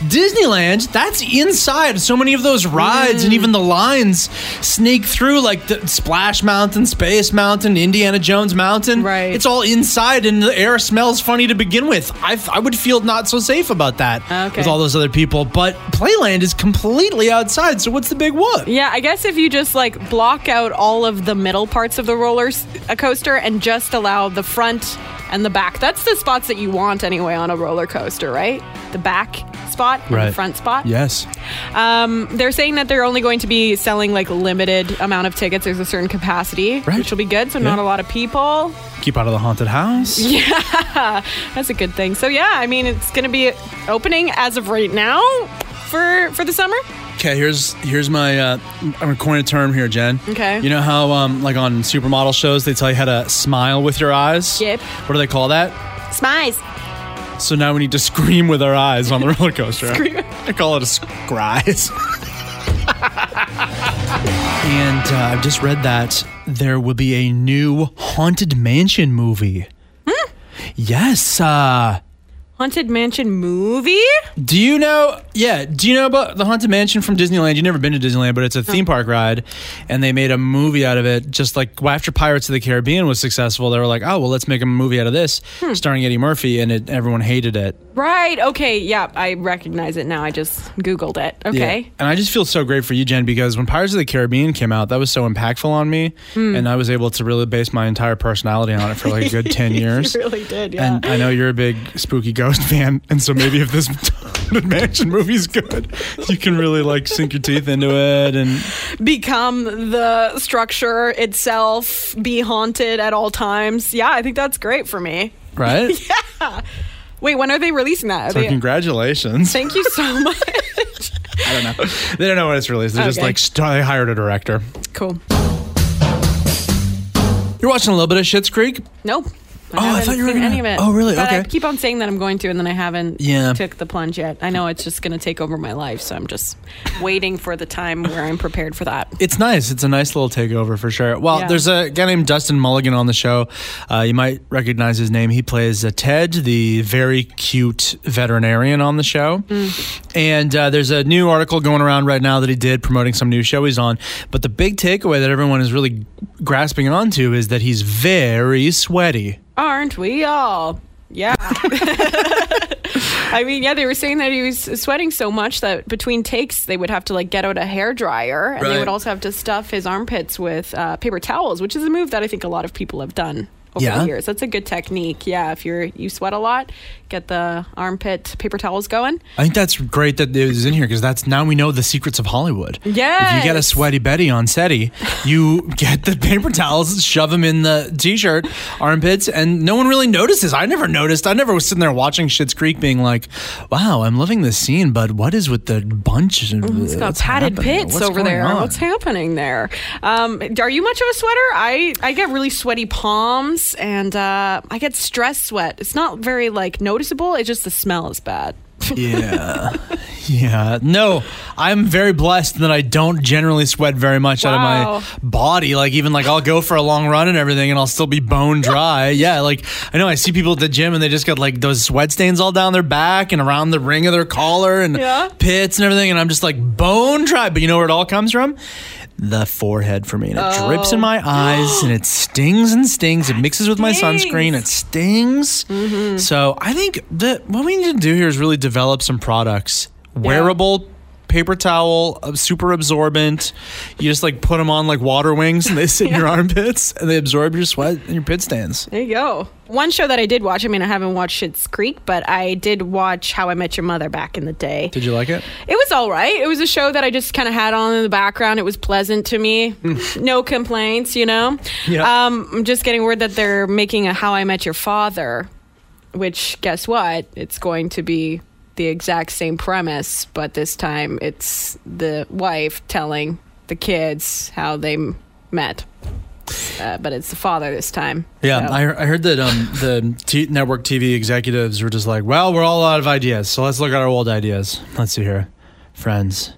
Disneyland? That's inside. So many of those rides Mm. and even the lines snake through, like the Splash Mountain, Space Mountain, Indiana Jones Mountain. Right. It's all inside and the air smells funny to begin with. I, I would feel not so safe about that Okay. with all those other people. But Playland is completely outside. So what's the big what? Yeah, I guess if you just like block out all of the middle parts of the roller uh, coaster and just allow the front and the back. That's the spots that you want anyway on a roller coaster, right? The back spot and the front spot. Yes. Um, they're saying that they're only going to be selling like limited amount of tickets. There's a certain capacity, Right. which will be good. So not a lot of people. Keep out of the haunted house. Yeah, that's a good thing. So yeah, I mean it's going to be opening as of right now for for the summer. Okay, here's here's my uh, I'm gonna coin a term here, Jen. Okay. You know how um like on supermodel shows they tell you how to smile with your eyes. Yep. What do they call that? Smize. So now we need to scream with our eyes on the roller coaster. I call it a scries. and uh, I've just read that there will be a new haunted mansion movie. Hmm? Yes. Uh, Haunted Mansion movie? Do you know? Yeah. Do you know about the Haunted Mansion from Disneyland? You've never been to Disneyland, but it's a theme park ride, and they made a movie out of it. Just like well, after Pirates of the Caribbean was successful, they were like, "Oh, well, let's make a movie out of this, Hmm. starring Eddie Murphy," and it, everyone hated it. Right. Okay. Yeah, I recognize it now. I just Googled it. Okay. Yeah. And I just feel so great for you, Jen, because when Pirates of the Caribbean came out, that was so impactful on me, Hmm. and I was able to really base my entire personality on it for like a good ten years. You really did. Yeah. And I know you're a big spooky ghost fan, and so maybe if this Haunted Mansion movie's good, you can really like sink your teeth into it. And Become the structure itself, be haunted at all times. Yeah, I think that's great for me. right? Wait, when are they releasing that? Are So they- congratulations. Thank you so much. I don't know. They don't know when it's released. They're just like st- they hired a director. cool. You're watching a little bit of Schitt's Creek. Nope. Oh, I thought you were gonna- any of it. oh, really? But I Okay. keep on saying that I'm going to, and then I haven't Yeah. took the plunge yet. I know it's just going to take over my life, so I'm just waiting for the time where I'm prepared for that. It's nice. It's a nice little takeover for sure. Well, Yeah. there's a guy named Dustin Milligan on the show. Uh, you might recognize his name. He plays uh, Ted, the very cute veterinarian on the show. And uh, there's a new article going around right now that he did promoting some new show he's on. But the big takeaway that everyone is really grasping onto is that he's very sweaty. Aren't we all? Yeah. I mean, yeah, they were saying that he was sweating so much that between takes they would have to like get out a hair dryer, and they would also have to stuff his armpits with uh, paper towels, which is a move that I think a lot of people have done over Yeah? the years. That's a good technique. Yeah, if you're you sweat a lot, get the armpit paper towels going. I think that's great that it was in here because that's now we know the secrets of Hollywood. Yeah, if you get a sweaty Betty on SETI, you get the paper towels, shove them in the t-shirt armpits, and no one really notices. I never noticed. I never was sitting there watching Schitt's Creek, being like, "Wow, I'm loving this scene, but what is with the bunch? Of, It's got padded happening? pits What's over there. on?" What's happening there? Um, are you much of a sweater? I, I get really sweaty palms and uh, I get stress sweat. It's not very like noticeable. It's just the smell is bad. Yeah. Yeah. No, I'm very blessed that I don't generally sweat very much out of my body. Like even like I'll go for a long run and everything and I'll still be bone dry. yeah, like I know I see people at the gym and they just got like those sweat stains all down their back and around the ring of their collar and Yeah. pits and everything and I'm just like bone dry. But you know where it all comes from? The forehead for me. And it drips in Oh. my eyes and it stings and stings. It mixes with my sunscreen. It stings. Mm-hmm. So I think that what we need to do here is really develop some products, wearable paper towel, uh, super absorbent. You just like put them on like water wings, and they sit in your armpits, and they absorb your sweat and your pit stains. There you go. One show that I did watch, I mean, I haven't watched Schitt's Creek, but I did watch How I Met Your Mother back in the day. Did you like it? It was all right. It was a show that I just kind of had on in the background. It was pleasant to me. no complaints, you know? Yeah. Um, I'm just getting word that they're making a How I Met Your Father, which, guess what? It's going to be the exact same premise, but this time it's the wife telling the kids how they m- met. Uh, but it's the father this time. Yeah, So- I, I heard that um, the t- network TV executives were just like, well, we're all out of ideas, so let's look at our old ideas. Let's see here. Friends.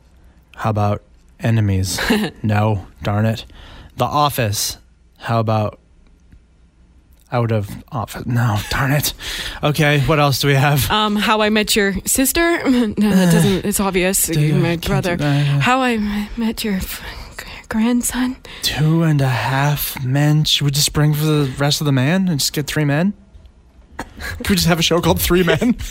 How about enemies? no, darn it. The Office. How about out of office? No, darn it. Okay, what else do we have? Um, How I Met Your Sister? no, that doesn't. It's obvious. My brother. How I Met Your f- grandson? Two and a half men. Should we just bring for the rest of the man and just get three men? Could we just have a show called Three Men?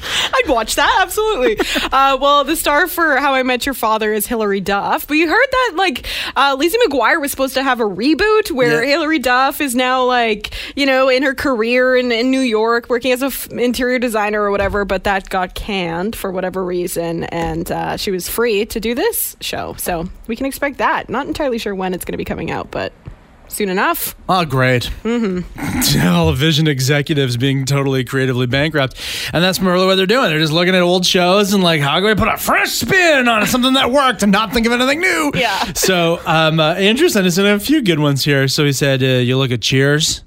I'd watch that absolutely. uh, well, the star for How I Met Your Father is Hilary Duff, but you heard that like uh, Lizzie McGuire was supposed to have a reboot where Yeah. Hilary Duff is now like you know in her career in, in New York working as an interior designer or whatever, but that got canned for whatever reason, and uh, she was free to do this show, so we can expect that. Not entirely sure when it's going to be coming out, but soon enough. Oh, great. Mm-hmm. Television executives being totally creatively bankrupt. And that's really what they're doing. They're just looking at old shows and like, how can we put a fresh spin on something that worked and not think of anything new? Yeah. So um, uh, Andrew sent us in a few good ones here. So he said, uh, you look at Cheers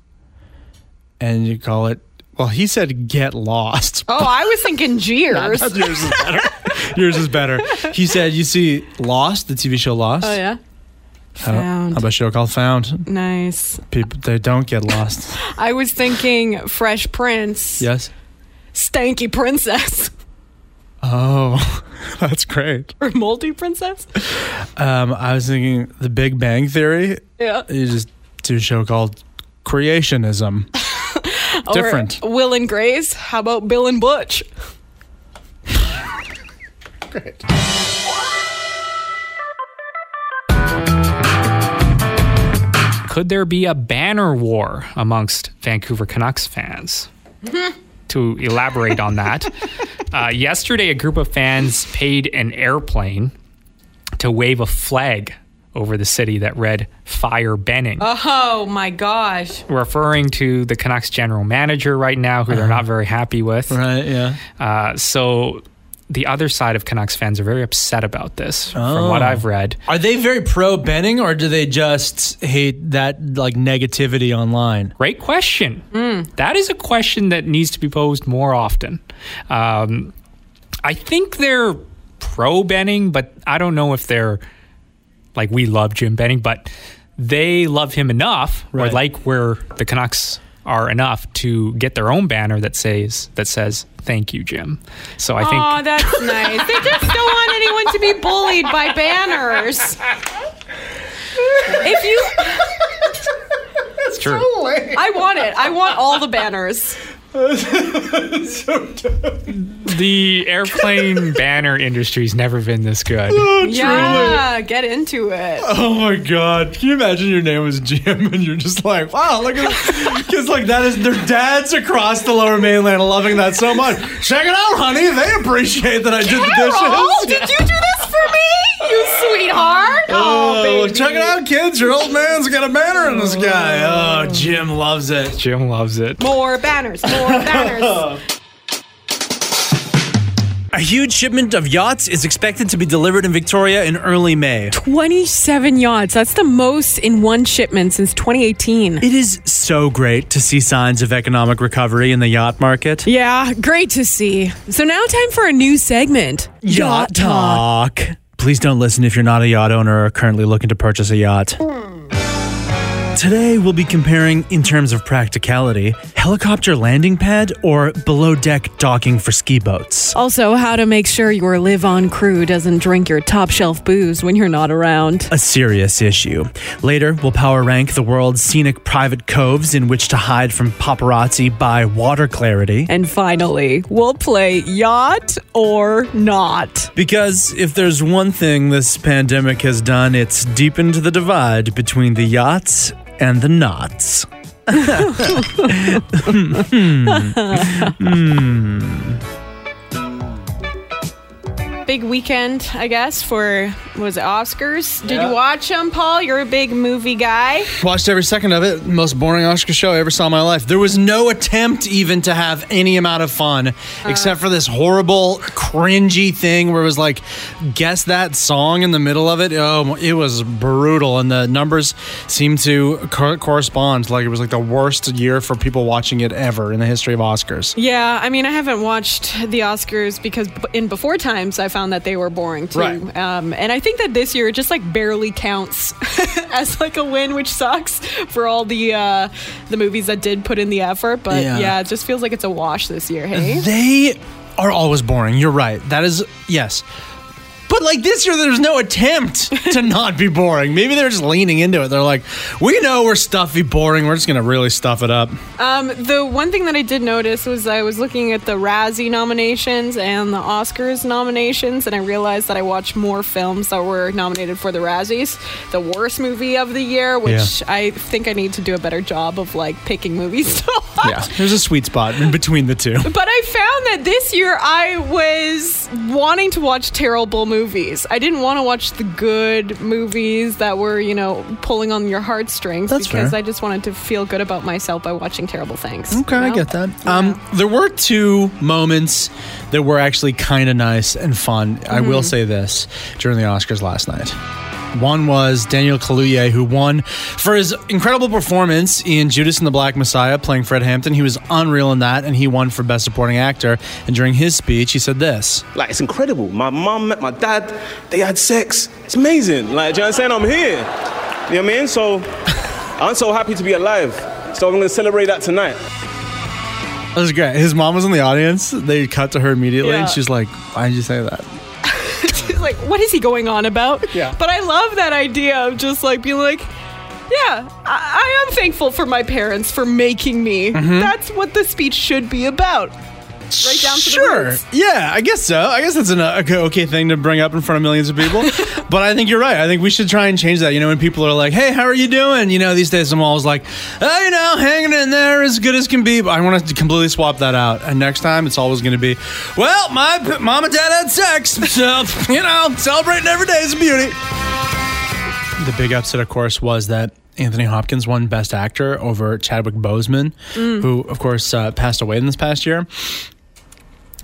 and you call it, well, he said get lost. Oh, I was thinking Cheers. Yours is better. Yours is better. He said, you see Lost, the TV show Lost. Oh yeah. How, how about a show called Found? Nice. People, they don't get lost. I was thinking Fresh Prince. yes? Stanky Princess. Oh, that's great. or Moldy Princess. Um, I was thinking The Big Bang Theory. Yeah. You just do a show called Creationism. Different. Will and Grace. How about Bill and Butch? Could there be a banner war amongst Vancouver Canucks fans? to elaborate on that, uh, yesterday a group of fans paid an airplane to wave a flag over the city that read "Fire Benning," Oh my gosh. referring to the Canucks general manager right now, who they're not very happy with. Right, yeah. Uh, so the other side of Canucks fans are very upset about this, from what Oh. I've read. Are they very pro Benning or do they just hate that like negativity online? Great question. That is a question that needs to be posed more often. Um, I think they're pro Benning, but I don't know if they're like we love Jim Benning, but they love him enough, or like where the Canucks are enough to get their own banner that says that says "Thank you, Jim." So I think Oh, that's nice. They just don't want anyone to be bullied by banners. If you, it's true. I want it. I want all the banners. The airplane banner industry's never been this good. Oh, yeah, get into it. Oh my god! Can you imagine your name was Jim and you're just like, wow, look at because like that is their dads across the Lower Mainland loving that so much. Check it out, honey. They appreciate that I did the Carol, dishes. did you do this for me? You sweetheart. Oh, Oh, baby. check it out, kids. Your old man's got a banner in the sky. Oh. oh, Jim loves it. Jim loves it. More banners. More banners. A huge shipment of yachts is expected to be delivered in Victoria in early May. 27 yachts. That's the most in one shipment since 2018. It is so great to see signs of economic recovery in the yacht market. Yeah, great to see. So now time for a new segment. Yacht Talk. Please don't listen if you're not a yacht owner or currently looking to purchase a yacht. Hmm. Today, we'll be comparing, in terms of practicality, helicopter landing pad or below deck docking for ski boats. Also, how to make sure your live on crew doesn't drink your top shelf booze when you're not around. A serious issue. Later, we'll power rank the world's scenic private coves in which to hide from paparazzi by water clarity. And finally, we'll play yacht or not. Because if there's one thing this pandemic has done, it's deepened the divide between the yachts and the knots. Hmm. Hmm. Big weekend, I guess, for was it Oscars? Did you watch them, Pol? You're a big movie guy. Watched every second of it. Most boring Oscar show I ever saw in my life. There was no attempt even to have any amount of fun, uh. except for this horrible, cringy thing where it was like, guess that song in the middle of it. Oh, it was brutal, and the numbers seemed to co- correspond. Like it was like the worst year for people watching it ever in the history of Oscars. Yeah, I mean, I haven't watched the Oscars because in before times I found that they were boring too. Right. Um, and I think that this year it just like barely counts as like a win, which sucks for all the uh, the movies that did put in the effort. But Yeah. yeah. it just feels like it's a wash this year. Hey. They are always boring. You're right. That is yes. But like this year, there's no attempt to not be boring. Maybe they're just leaning into it. They're like, we know we're stuffy, boring. We're just gonna really stuff it up. Um, the one thing that I did notice was I was looking at the Razzie nominations and the Oscars nominations, and I realized that I watched more films that were nominated for the Razzies. The worst movie of the year, which I think I need to do a better job of like picking movies to watch. Yeah, there's a sweet spot in between the two. But I found that this year I was wanting to watch terrible movies. I didn't want to watch the good movies that were, you know, pulling on your heartstrings That's because fair. I just wanted to feel good about myself by watching terrible things. Okay, you I get that. Um, there were two moments that were actually kind of nice and fun. I will say this during the Oscars last night. One was Daniel Kaluuya, who won for his incredible performance in Judas and the Black Messiah, playing Fred Hampton. He was unreal in that, and he won for Best Supporting Actor. And during his speech, he said this. Like, it's incredible. My mom met my dad, they had sex. It's amazing. Like, do you understand? I'm saying? I'm here. You know what I mean? So, I'm so happy to be alive. So, I'm gonna celebrate that tonight. That was great. His mom was in the audience. They cut to her immediately, and she's like, "Why did you say that?" Like, what is he going on about? Yeah. But I love that idea of just like being like, yeah, I, I am thankful for my parents for making me. Mm-hmm. That's what the speech should be about. Right down to the sure. roots. Yeah, I guess so. I guess that's an okay, okay thing to bring up in front of millions of people. but I think you're right. I think we should try and change that. You know, when people are like, "Hey, how are you doing?" You know, these days I'm always like, "Oh, you know, hanging in there as good as can be." But I want to completely swap that out. And next time, it's always going to be, "Well, my p- mom and dad had sex, so you know, celebrating every day is a beauty." The big upset, of course, was that Anthony Hopkins won Best Actor over Chadwick Boseman, Mm. who, of course, uh, passed away in this past year.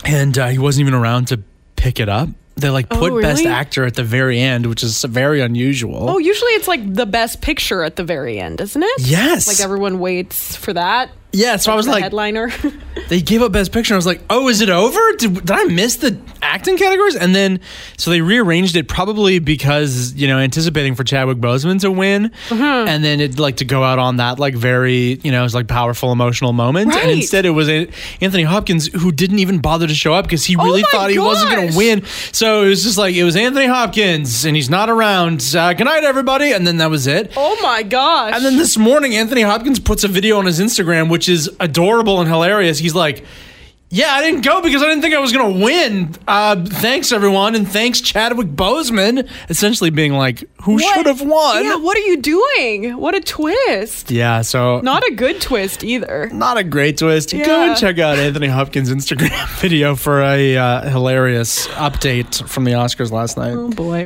And uh, he wasn't even around to pick it up. They like put Oh, Best? Actor at the very end, which is very unusual. Oh, usually it's like the best picture at the very end, isn't it? Yes. Like everyone waits for that. Yeah. So I was like, headliner. they gave up Best Picture. I was like, oh, is it over? Did, did I miss the acting categories? And then, so they rearranged it probably because, you know, anticipating for Chadwick Boseman to win. Mm-hmm. And then it like to go out on that like very, you know, it's like powerful emotional moment. And instead it was Anthony Hopkins who didn't even bother to show up because he really Oh thought he wasn't going to win. So it was just like, it was Anthony Hopkins and he's not around. Uh, good night, everybody. And then that was it. oh my gosh. And then this morning, Anthony Hopkins puts a video on his Instagram, which is adorable and hilarious. He's like, yeah, I didn't go because I didn't think I was going to win. Uh, thanks, everyone. And thanks, Chadwick Boseman. Essentially being like, who should have won? Yeah, what are you doing? What a twist. Yeah, so Not a good twist either. not a great twist. Go and check out Anthony Hopkins' Instagram video for a uh, hilarious update from the Oscars last night. Oh boy.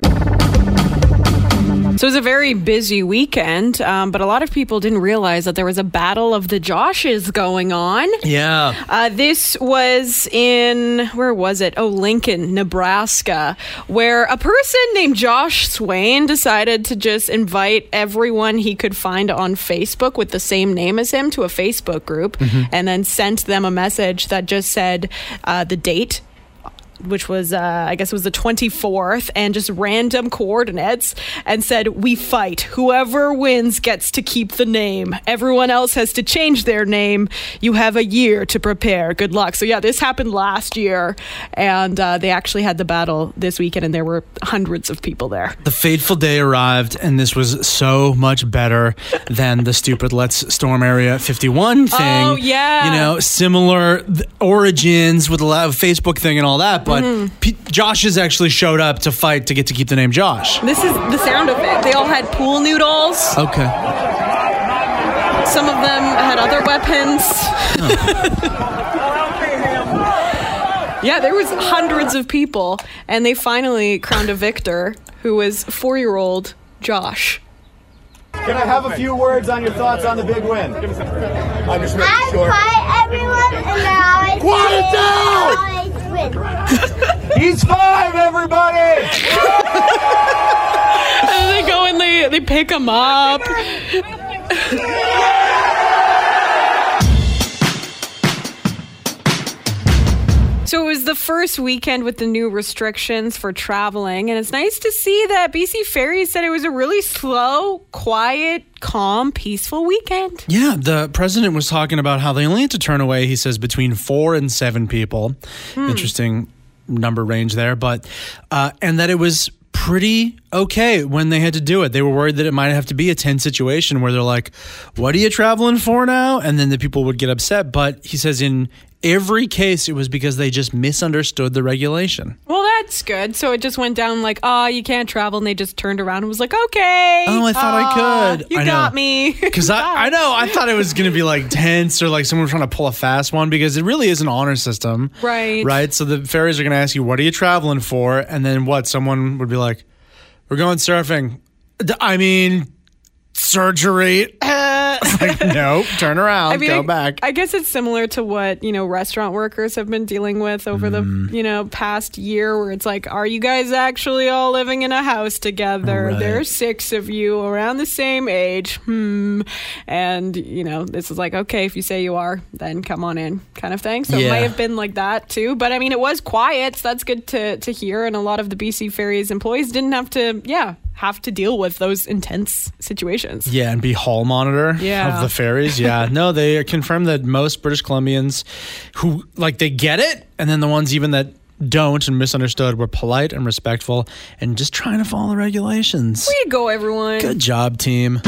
So it was a very busy weekend, um, but a lot of people didn't realize that there was a battle of the Joshes going on. Yeah. Uh, this was in, where was it? Oh, Lincoln, Nebraska, where a person named Josh Swain decided to just invite everyone he could find on Facebook with the same name as him to a Facebook group and then sent them a message that just said uh, the date which was, uh, I guess it was the 24th, and just random coordinates and said, We fight. Whoever wins gets to keep the name. Everyone else has to change their name. You have a year to prepare. Good luck. So, yeah, this happened last year, and uh, they actually had the battle this weekend, and there were hundreds of people there. The fateful day arrived, and this was so much better than the stupid "Let's Storm Area 51" thing. Oh, yeah. you know, similar th- origins with a lot of Facebook thing and all that. But Mm-hmm. P- Josh has actually showed up to fight to get to keep the name Josh. This is the sound of it. They all had pool noodles. Okay, Some of them had other weapons. yeah, there was hundreds of people, and they finally crowned a victor who was four-year-old Josh. Can I have a few words on your thoughts on the big win? I'm just making I sure. fight everyone and I Quiet down! I. He's five, everybody! And they go and they they pick him up. So it was the first weekend with the new restrictions for traveling, and it's nice to see that BC Ferry said it was a really slow, quiet, calm, peaceful weekend. yeah, the president was talking about how they only had to turn away. He says between four and seven people. Interesting number range there, but uh, and that it was pretty okay when they had to do it. They were worried that it might have to be a tense situation where they're like, "What are you traveling for now?" And then the people would get upset. But he says in every case it was because they just misunderstood the regulation. Well, that's good. So it just went down like, oh, you can't travel, and they just turned around and was like, okay. Oh, I thought I uh, could. You I know. got me. Because I, I know I thought it was going to be like tense or like someone trying to pull a fast one because it really is an honor system. Right. Right. So the ferries are going to ask you, what are you traveling for? And then what? Someone would be like, we're going surfing. I mean, surgery. like, nope. Turn around. I mean, go I- back. I guess it's similar to what you know restaurant workers have been dealing with over Mm. the you know past year, where it's like, are you guys actually all living in a house together? Right. There are six of you around the same age, hmm. And you know, this is like, okay, if you say you are, then come on in, kind of thing. So it Yeah. might have been like that too. But I mean, it was quiet. So that's good to to hear. And a lot of the BC Ferries employees didn't have to, yeah, have to deal with those intense situations. Yeah, and be hall monitor Yeah. of the ferries. Yeah, no, they confirmed that most British Columbians who like they get it, and then the ones even that don't and misunderstood were polite and respectful and just trying to follow the regulations. Way to go, everyone. Good job, team.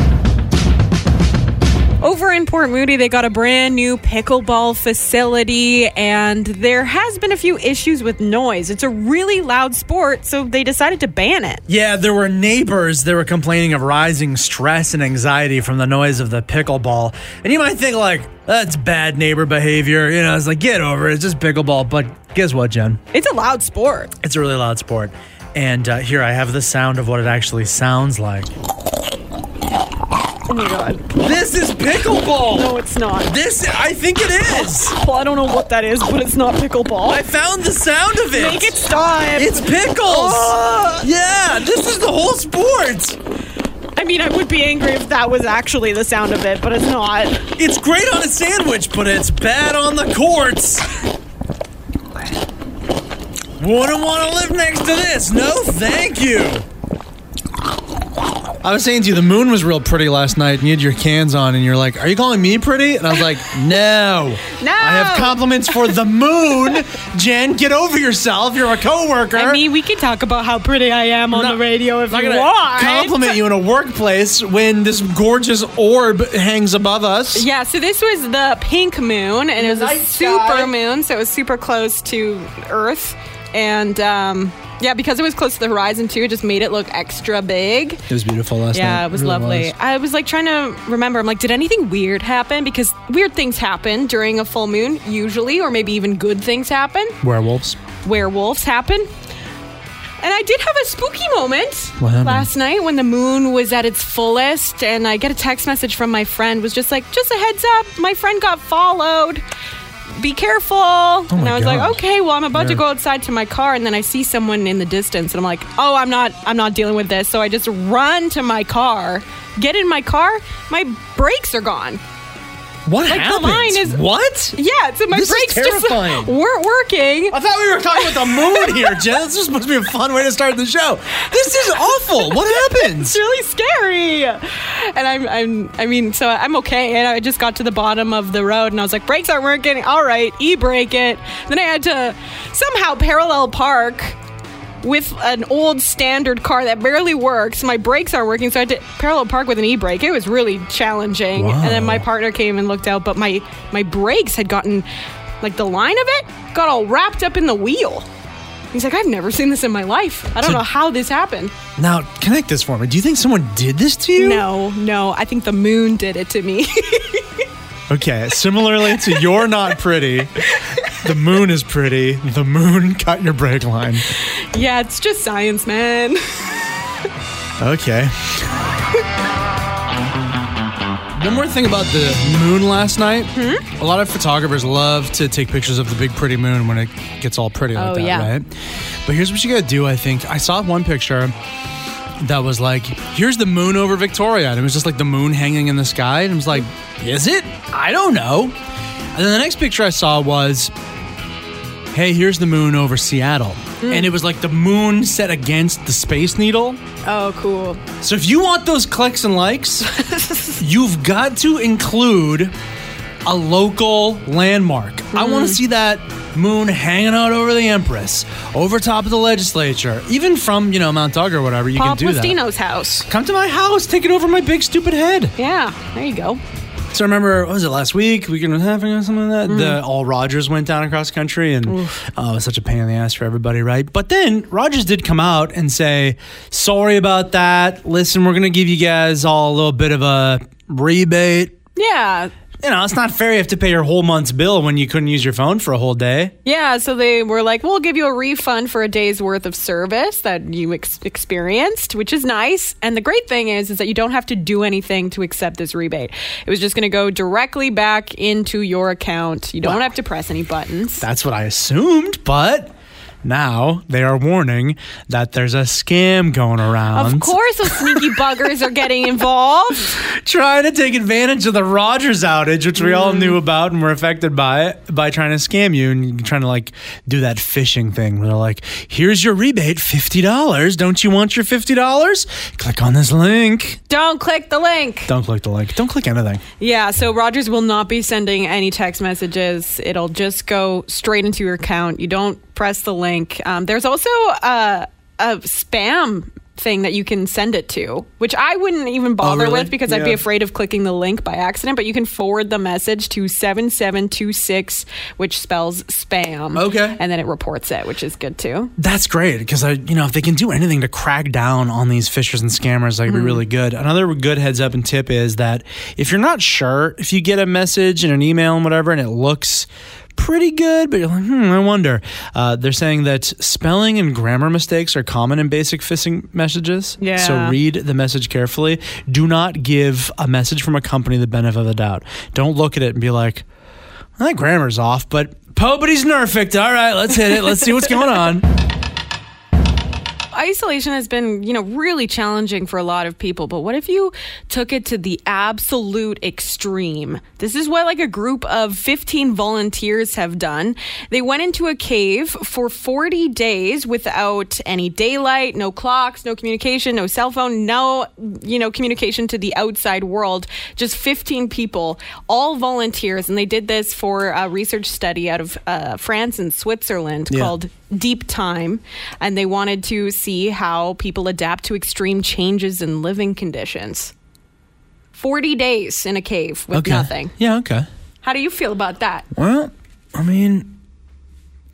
Over in Port Moody, they got a brand new pickleball facility, and there has been a few issues with noise. It's a really loud sport, so they decided to ban it. Yeah, there were neighbors that were complaining of rising stress and anxiety from the noise of the pickleball. And you might think, like, that's bad neighbor behavior. You know, it's like, get over it. It's just pickleball. But guess what, Jen? It's a loud sport. It's a really loud sport. And uh, here I have the sound of what it actually sounds like. Oh my god. This is pickleball. No, it's not. This, I think it is. Well, I don't know what that is, but it's not pickleball. I found the sound of it. Make it stop. It's pickles. Ah! Yeah, this is the whole sport. I mean, I would be angry if that was actually the sound of it, but it's not. It's great on a sandwich, but it's bad on the courts. Wouldn't want to live next to this. No, thank you. I was saying to you, the moon was real pretty last night, and you had your cans on, and you're like, "Are you calling me pretty?" And I was like, "No, No. I have compliments for the moon." Jen, get over yourself. You're a coworker. I mean, we can talk about how pretty I am on No, the radio if I'm you want. compliment you in a workplace when this gorgeous orb hangs above us. Yeah, so this was the pink moon, and it was a super sky. moon, so it was super close to Earth. And um, yeah, because it was close to the horizon too, it just made it look extra big. It was beautiful last night. Yeah, it was really lovely. was. I was like trying to remember. I'm like, did anything weird happen? Because weird things happen during a full moon, usually, or maybe even good things happen. Werewolves. Werewolves happen. And I did have a spooky moment last night when the moon was at its fullest, and I get a text message from my friend, was just like, just a heads up, my friend got followed. Be careful. Oh and Oh my I was God. like, okay, well, I'm about to go outside to my car, and then I see someone in the distance, and I'm like, oh, I'm not, I'm not dealing with this. So I just run to my car, get in my car, my brakes are gone. What Like, the happens? line is- what? Yeah, so my This brakes just weren't working. I thought we were talking about the moon here, Jen. This is supposed to be a fun way to start the show. This is awful. What happens? It's really scary. And I'm, I'm, I mean, so I'm okay. And I just got to the bottom of the road and I was like, brakes aren't working. All right, e brake it. Then I had to somehow parallel park with an old standard car that barely works. My brakes aren't working, so I had to parallel park with an e brake. It was really challenging. And then my partner came and looked out, but my my brakes had gotten like the line of it got all wrapped up in the wheel. He's like, I've never seen this in my life. I don't So- know how this happened. Now, connect this for me. Do you think someone did this to you? No, no. I think the moon did it to me. Okay, similarly to You're Not Pretty, the moon is pretty. The moon cut your brake line. yeah, it's just science, man. Okay. One more thing about the moon last night. Hmm? A lot of photographers love to take pictures of the big pretty moon when it gets all pretty like Oh, that, yeah. right? But here's what you gotta do, I think. I saw one picture that was like, here's the moon over Victoria. And it was just like the moon hanging in the sky. And it was like, is it? I don't know. And then the next picture I saw was, hey, here's the moon over Seattle. Hmm. And it was like the moon set against the Space Needle. Oh, cool. So if you want those clicks and likes, you've got to include a local landmark. I want to hmm. see that moon hanging out over the Empress, over top of the legislature, even from, you know, Mount Doug or whatever. You Pol can do that. Plastino's house. Come to my house, take it over my big stupid head. Yeah, there you go. So I remember, what was it last week, and a half ago, something like that? Mm. The all Rogers went down across the country, and oh, it was such a pain in the ass for everybody, right? But then Rogers did come out and say, "Sorry about that. Listen, we're gonna give you guys all a little bit of a rebate. Yeah. You know, it's not fair. You have to pay your whole month's bill when you couldn't use your phone for a whole day. Yeah, so they were like, we'll give you a refund for a day's worth of service that you ex- experienced, which is nice. And the great thing is, is that you don't have to do anything to accept this rebate. It was just going to go directly back into your account. You don't Wow. have to press any buttons. That's what I assumed, but." Now they are warning that there's a scam going around. Of course, those sneaky buggers are getting involved. trying to take advantage of the Rogers outage, which we all mm. knew about and were affected by it, by trying to scam you and trying to like do that phishing thing where they're like, here's your rebate, $50. Don't you want your $50? Click on this link. Don't click the link. Don't click the link. Don't click anything. Yeah, so Rogers will not be sending any text messages. It'll just go straight into your account. You don't press the link. Um, there's also a, a spam thing that you can send it to, which I wouldn't even bother really? with because I'd be afraid of clicking the link by accident. But you can forward the message to 7726, which spells spam. Okay. And then it reports it, which is good too. That's great because I, you know, if they can do anything to crack down on these fishers and scammers, that would be really good. Another good heads up and tip is that if you're not sure, if you get a message and an email and whatever, and it looks pretty good, but you're like, hmm, I wonder. Uh, they're saying that spelling and grammar mistakes are common in basic phishing messages. Yeah. So read the message carefully. Do not give a message from a company the benefit of the doubt. Don't look at it and be like, that grammar's off, but Pobody's perfect. All right, let's hit it. Let's see what's going on. isolation has been, you know, really challenging for a lot of people. But what if you took it to the absolute extreme? This is what like a group of 15 volunteers have done. They went into a cave for 40 days without any daylight, no clocks, no communication, no cell phone, no, you know, communication to the outside world. Just 15 people, all volunteers. And they did this for a research study out of uh, France and Switzerland Yeah. called deep time and they wanted to see how people adapt to extreme changes in living conditions 40 days in a cave with Okay. nothing Yeah, okay. how do you feel about that Well, I mean,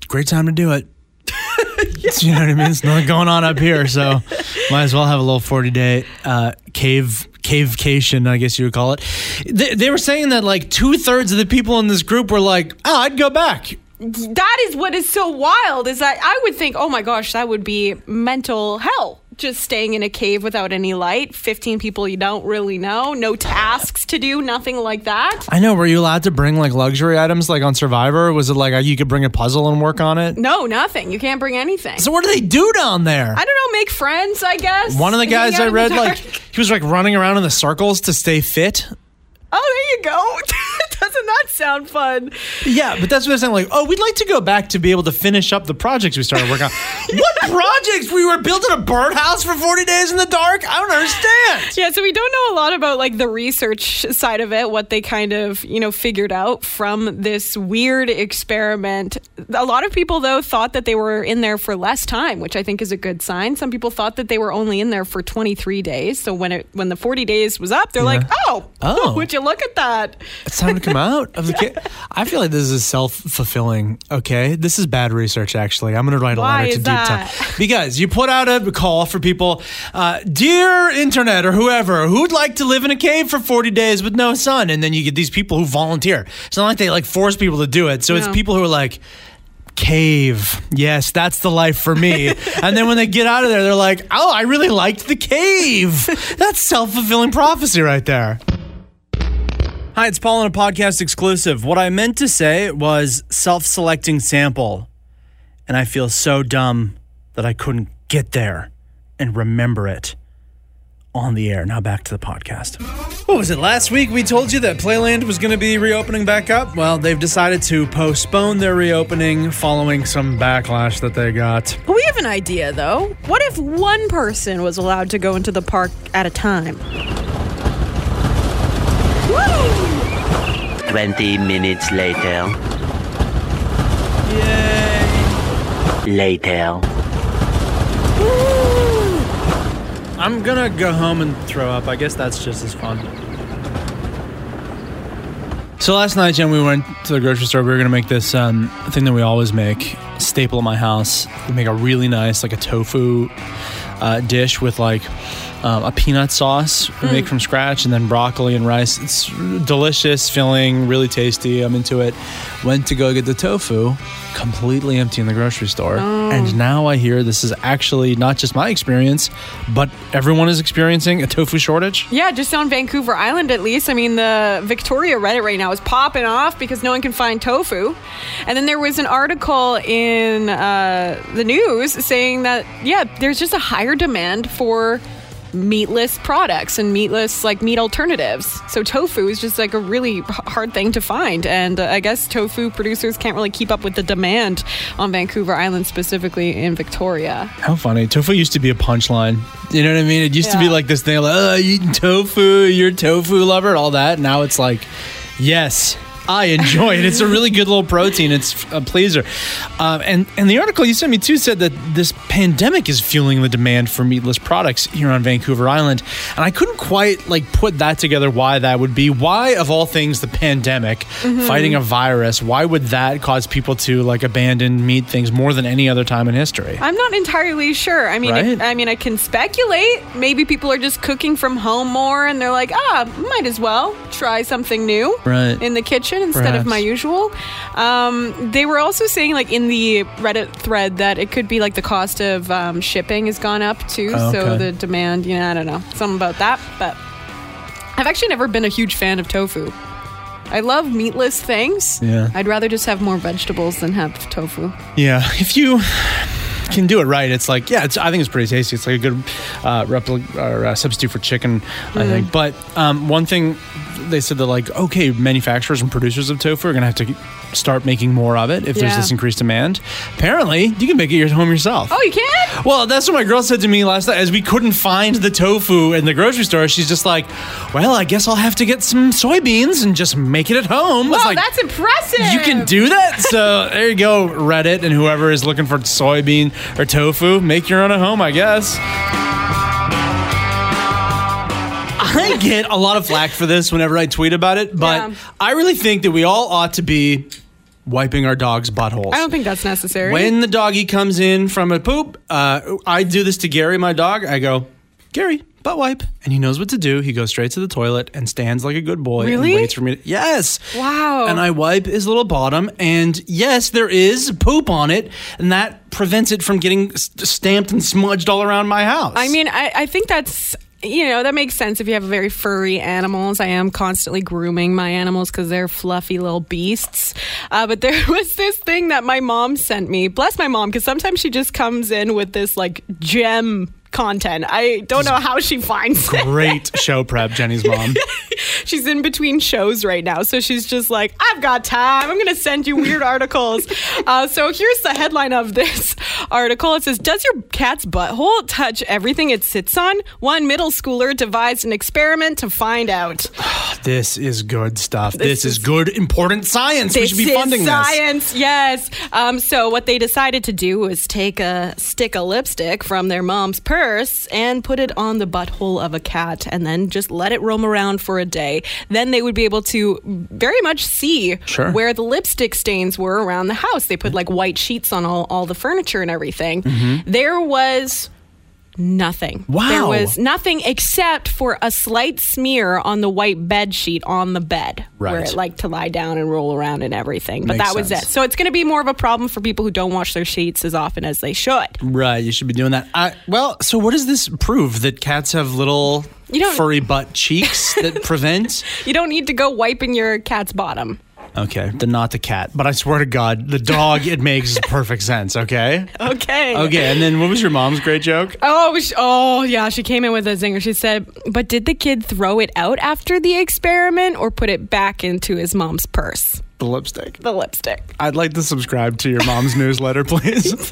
great time to do it. you know what I mean? It's nothing going on up here, so might as well have a little 40 day uh, cave cavecation, I guess you would call it. They, they were saying that like two thirds of the people in this group were like, "Oh, I'd go back." That is what is so wild is that i would think oh my gosh that would be mental hell just staying in a cave without any light 15 people you don't really know no tasks to do nothing like that I know. Were you allowed to bring like luxury items, like on Survivor? Was it like uh, you could bring a puzzle and work on it? no nothing you can't bring anything So what do they do down there? i don't know make friends i guess One of the Hang guys out I in the read, dark. like he was like running around in the circles to stay fit. oh there you go Doesn't that sound fun? Yeah, but that's what I'm saying. Like, oh, we'd like to go back to be able to finish up the projects we started working on. what projects? We were building a birdhouse for 40 days in the dark? I don't understand. Yeah, so we don't know a lot about like the research side of it, what they kind of, you know, figured out from this weird experiment. A lot of people though thought that they were in there for less time, which I think is a good sign. Some people thought that they were only in there for 23 days. So when it when the 40 days was up, they're like, "Oh, Oh. would you look at that?" It's time come out of the kid. I feel like this is self fulfilling. Okay, this is bad research. Actually, I'm going to write a Why letter to Deep? Time because you put out a call for people, uh, dear internet or whoever, who'd like to live in a cave for 40 days with no sun, and then you get these people who volunteer. It's not like they like force people to do it. So it's people who are like. Cave. Yes, that's the life for me. and then when they get out of there, they're like, oh, I really liked the cave. That's self fulfilling prophecy right there. Hi, it's Pol on a podcast exclusive. What I meant to say was self selecting sample. And I feel so dumb that I couldn't get there and remember it on the air. Now back to the podcast. What was it? Last week we told you that Playland was going to be reopening back up. Well, they've decided to postpone their reopening following some backlash that they got. We have an idea, though. What if one person was allowed to go into the park at a time? 20 minutes later. Yay. Later. I'm gonna go home and throw up. I guess that's just as fun. So last night, Jen, we went to the grocery store. We were gonna make this um, thing that we always make, staple at my house. We make a really nice, like a tofu uh, dish with like um, a peanut sauce we make from scratch, and then broccoli and rice. It's delicious, filling, really tasty. I'm into it. Went to go get the tofu, completely empty in the grocery store, and now I hear this is actually not just my experience, but everyone is experiencing a tofu shortage. Yeah, just on Vancouver Island at least. I mean, the Victoria Reddit right now is popping off because no one can find tofu. And then there was an article in uh, the news saying that, yeah, there's just a higher demand for meatless products and meatless like meat alternatives. So tofu is just like a really hard thing to find and uh, I guess tofu producers can't really keep up with the demand on Vancouver Island specifically in Victoria. How funny. Tofu used to be a punchline. You know what I mean? It used to be like this thing like, oh, eating tofu, you're a tofu lover, all that. Now it's like, yes, I enjoy it. It's a really good little protein. It's a pleaser. Um, and, and the article you sent me too said that this pandemic is fueling the demand for meatless products here on Vancouver Island. And I couldn't quite like put that together why that would be. Why, of all things, the pandemic, fighting a virus, why would that cause people to like abandon meat things more than any other time in history? I'm not entirely sure. I mean, Right? I, I mean, I can speculate. Maybe people are just cooking from home more, and they're like, ah, might as well try something new Right. in the kitchen instead of my usual. Um, they were also saying, like in the Reddit thread, that it could be like the cost of um, shipping has gone up too. Oh, So the demand, you know, I don't know, something about that. But I've actually never been a huge fan of tofu. I love meatless things. Yeah. I'd rather just have more vegetables than have tofu. Yeah, if you can do it right, it's like yeah, it's I think it's pretty tasty. It's like a good uh, repli- or uh, substitute for chicken, I Mm. think. But um, one thing they said that like okay, manufacturers and producers of tofu are gonna have to start making more of it if there's Yeah. this increased demand. Apparently, you can make it at home yourself. Oh, you can? Well, that's what my girl said to me last night. As we couldn't find the tofu in the grocery store, she's just like, "Well, I guess I'll have to get some soybeans and just make it at home." I Wow, like, that's impressive. you can do that. So there you go, Reddit, and whoever is looking for soybean or tofu, make your own at home, I guess. I get a lot of flack for this whenever I tweet about it, but Yeah. I really think that we all ought to be wiping our dogs' buttholes. I don't think that's necessary. When the doggy comes in from a poop, uh, I do this to Gary, my dog. I go, Gary, butt wipe. And he knows what to do. He goes straight to the toilet and stands like a good boy Really? and waits for me. To, yes. Wow. And I wipe his little bottom. And yes, there is poop on it. And that prevents it from getting stamped and smudged all around my house. I mean, I, I think that's you know that makes sense if you have very furry animals. I am constantly grooming my animals because they're fluffy little beasts. Uh, but there was this thing that my mom sent me. Bless my mom, because sometimes she just comes in with this like gem content. I don't know how she finds it. Great show prep, Jenny's mom. She's in between shows right now, so she's just like, I've got time. I'm going to send you weird articles. Uh, so here's the headline of this article. It says, Does your cat's butthole touch everything it sits on? One middle schooler devised an experiment to find out. This is good stuff. This, This is, is- good, important science. we should be funding this. science, yes. Um, so what they decided to do was take a stick of lipstick from their mom's purse and put it on the butthole of a cat, and then just let it roam around for a day. Then they would be able to very much see Sure. where the lipstick stains were around the house. They put like white sheets on all, all the furniture and everything. Mm-hmm. There was nothing. Wow. There was nothing except for a slight smear on the white bed sheet on the bed right. where it liked to lie down and roll around and everything. But Makes that was sense. it. So it's going to be more of a problem for people who don't wash their sheets as often as they should. Right, you should be doing that. I, well, so what does this prove? That cats have little You don't- furry butt cheeks that prevent? You don't need to go wiping your cat's bottom. Okay, the not the cat, but I swear to God, the dog. it makes perfect sense. Okay. Okay. Okay, and then what was your mom's great joke? Oh, sh- oh, yeah. She came in with a zinger. She said, "But did the kid throw it out after the experiment, or put it back into his mom's purse? The lipstick. The lipstick." I'd like to subscribe to your mom's newsletter, please.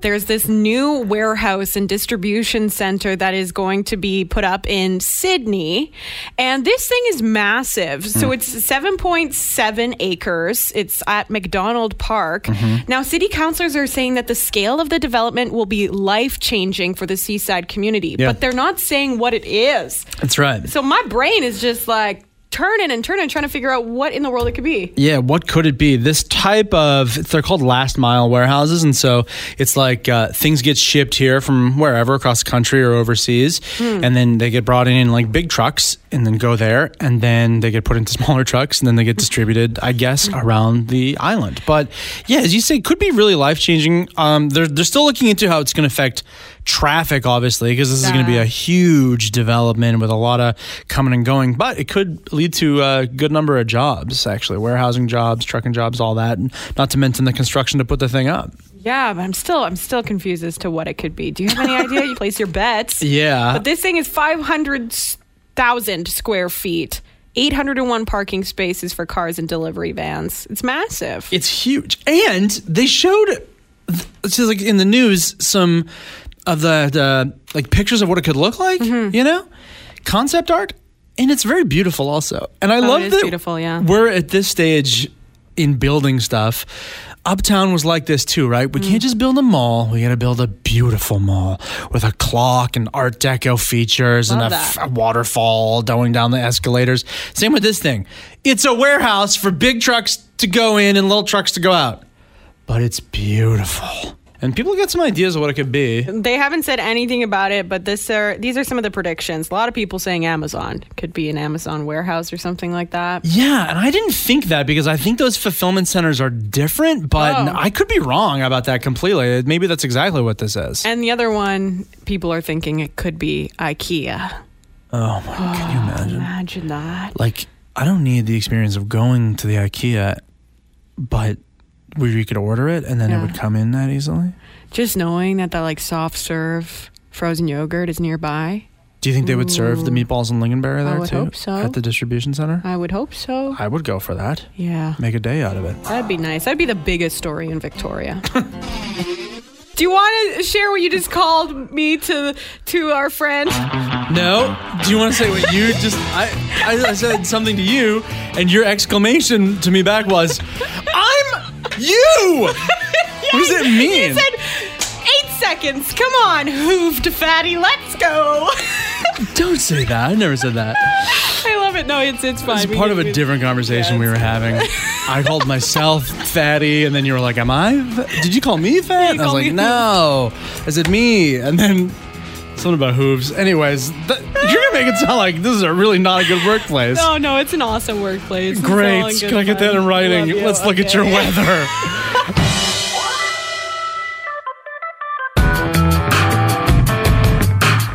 There's this new warehouse and distribution center that is going to be put up in Sidney. And this thing is massive. So hmm. it's 7.7 acres. It's at McDonald Park. Mm-hmm. Now, city councilors are saying that the scale of the development will be life changing for the seaside community, Yeah. but they're not saying what it is. That's right. So my brain is just like turning and turning, trying to figure out what in the world it could be. Yeah, what could it be? This type of they're called last mile warehouses, and so it's like uh, things get shipped here from wherever across the country or overseas, and then they get brought in in like big trucks, and then go there, and then they get put into smaller trucks, and then they get distributed, I guess, around the island. But yeah, as you say, could be really life changing. Um, they're they're still looking into how it's going to affect traffic, obviously, because this is going to be a huge development with a lot of coming and going. But it could lead to a good number of jobs, actually, warehousing jobs, trucking jobs, all that, and not to mention the construction to put the thing up. Yeah, but I'm still I'm still confused as to what it could be. Do you have any idea? You place your bets. Yeah. But this thing is 500,000 square feet, 801 parking spaces for cars and delivery vans. It's massive. It's huge. And they showed, it's just like in the news, some of the, the like pictures of what it could look like, Mm-hmm. you know? Concept art. And it's very beautiful also. And I Oh, love that beautiful, yeah. we're at this stage in building stuff. Uptown was like this too, right? We Mm. can't just build a mall. We got to build a beautiful mall with a clock and Art Deco features and Love f- a waterfall going down the escalators. Same with this thing. It's a warehouse for big trucks to go in and little trucks to go out, but it's beautiful. And people get some ideas of what it could be. They haven't said anything about it, but this are these are some of the predictions. A lot of people saying Amazon could be an Amazon warehouse or something like that. Yeah, and I didn't think that because I think those fulfillment centers are different, but Oh. I could be wrong about that completely. Maybe that's exactly what this is. And the other one, people are thinking it could be IKEA. Oh my, can you oh, imagine? Imagine that. Like, I don't need the experience of going to the IKEA, but where you could order it and then it Yeah. would come in that easily. Just knowing that that like soft serve frozen yogurt is nearby. Do you think they would serve the meatballs and lingonberry there would too hope so. at the distribution center? I would hope so. I would go for that. Yeah. Make a day out of it. That'd be nice. That'd be the biggest story in Victoria. Do you want to share what you just called me to to our friend? No. Do you want to say what you just? I, I I said something to you, and your exclamation to me back was, "I'm you." what does it mean? You said eight seconds. Come on, hooved fatty. Let's go. Don't say that. I never said that. I love it. No, it's it's fine. It's part of a different conversation we were having. I called myself fatty, and then you were like, "Am I? fa- Did you call me fat?" And I was called like, me "No." I said me, and then something about hooves. Anyways, th- you're gonna make it sound like this is a really not a good workplace. No, no, it's an awesome workplace. It's Great. in good Can I get that in writing? You. Let's look at your weather.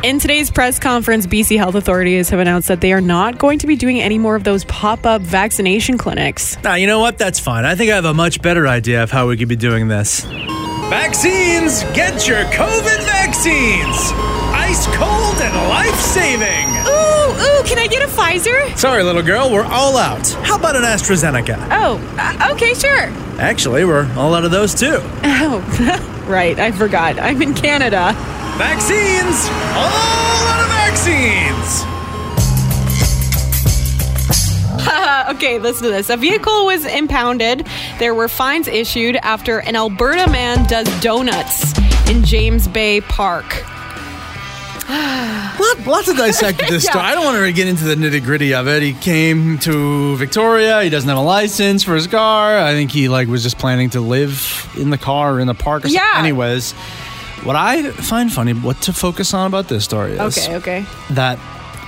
In today's press conference, BC health authorities have announced that they are not going to be doing any more of those pop up vaccination clinics. Now, you know what? That's fine. I think I have a much better idea of how we could be doing this. Vaccines! Get your COVID vaccines! Ice cold and life saving! Ooh, ooh, can I get a Pfizer? Sorry, little girl, we're all out. How about an AstraZeneca? Oh, uh, okay, sure. Actually, we're all out of those too. Oh, right, I forgot. I'm in Canada. Vaccines! All out of vaccines! okay, listen to this. A vehicle was impounded. There were fines issued after an Alberta man does donuts in James Bay Park. Lot, lots to dissect this Yeah. story. I don't want to get into the nitty gritty of it. He came to Victoria. He doesn't have a license for his car. I think he like was just planning to live in the car or in the park. Or Yeah. something. Anyways, what I find funny, what to focus on about this story is Okay, okay. that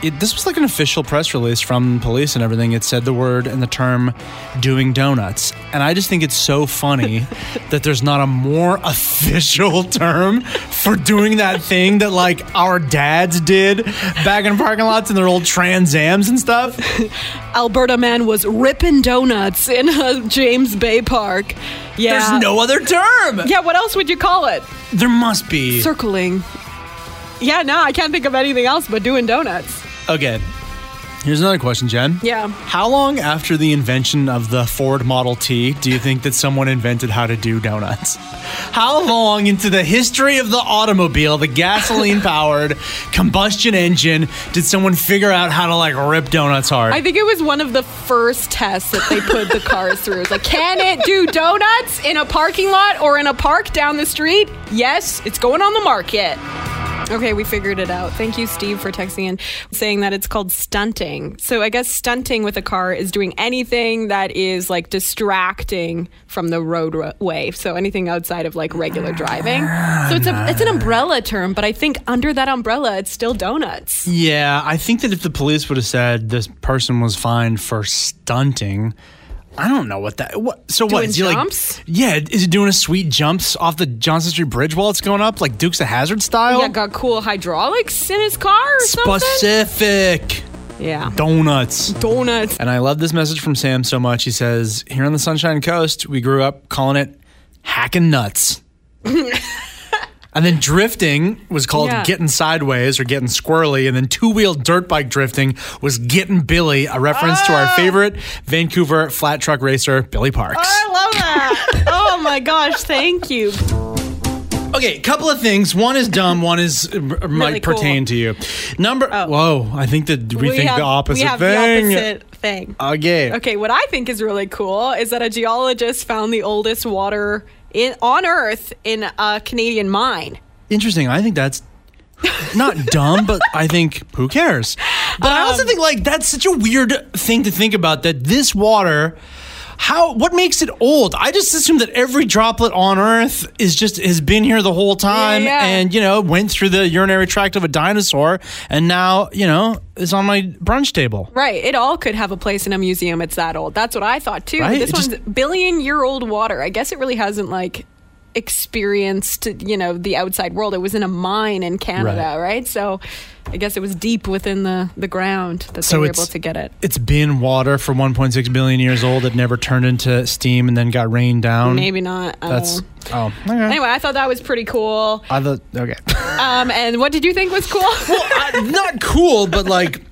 it, this was like an official press release from police and everything. It said the word and the term doing donuts. And I just think it's so funny that there's not a more official term for doing that thing that like our dads did back in parking lots in their old Trans Ams and stuff. Alberta man was ripping donuts in a James Bay Park. Yeah. There's no other term. Yeah, what else would you call it? There must be. Circling. Yeah, no, I can't think of anything else but doing donuts. Okay. Here's another question, Jen. Yeah. How long after the invention of the Ford Model T do you think that someone invented how to do donuts? How long into the history of the automobile, the gasoline powered combustion engine, did someone figure out how to like rip donuts hard? I think it was one of the first tests that they put the cars through. It's like, can it do donuts in a parking lot or in a park down the street? Yes, it's going on the market. Okay, we figured it out. Thank you, Steve, for texting in saying that it's called stunting. So I guess stunting with a car is doing anything that is like distracting from the roadway. So anything outside of like regular driving. So it's a it's an umbrella term, but I think under that umbrella, it's still donuts. yeah, I think that if the police would have said this person was fined for stunting, I don't know what that. What? So what? Doing Is he like? jumps? Yeah, is he doing a sweet jumps off the Johnson Street Bridge while it's going up, like Dukes of Hazzard style? Yeah, got cool hydraulics in his car or something. Specific Yeah. donuts. Donuts. And I love this message from Sam so much. He says, Here on the Sunshine Coast, we grew up calling it hacking nuts. and then drifting was called Yeah. getting sideways or getting squirrely. And then two wheel dirt bike drifting was getting Billy, a reference to our favorite Vancouver flat truck racer, Billy Parks. I love that. oh my gosh, thank you. Okay, couple of things. One is dumb. One is uh, might Really cool. pertain to you. Number. Oh. Whoa, I think that we, think have, the opposite we have thing. the opposite thing. Okay. Okay, what I think is really cool is that a geologist found the oldest water in on Earth in a Canadian mine. Interesting. I think that's not dumb, but I think who cares? But I Um, also think like that's such a weird thing to think about that this water how what makes it old? I just assume that every droplet on Earth is just has been here the whole time yeah. and you know went through the urinary tract of a dinosaur and now you know is on my brunch table. Right, it all could have a place in a museum. It's that old. That's what I thought too. Right, This it just- one's billion year old water. I guess it really hasn't like experienced you know the outside world. It was in a mine in Canada, Right. right? So I guess it was deep within the the ground that So they were able to get it. It's been water for 1.6 billion years old. It never turned into steam and then got rained down. Maybe not. That's oh okay. Anyway, I thought that was pretty cool. I thought okay. Um, and what did you think was cool? Uh, not cool, but like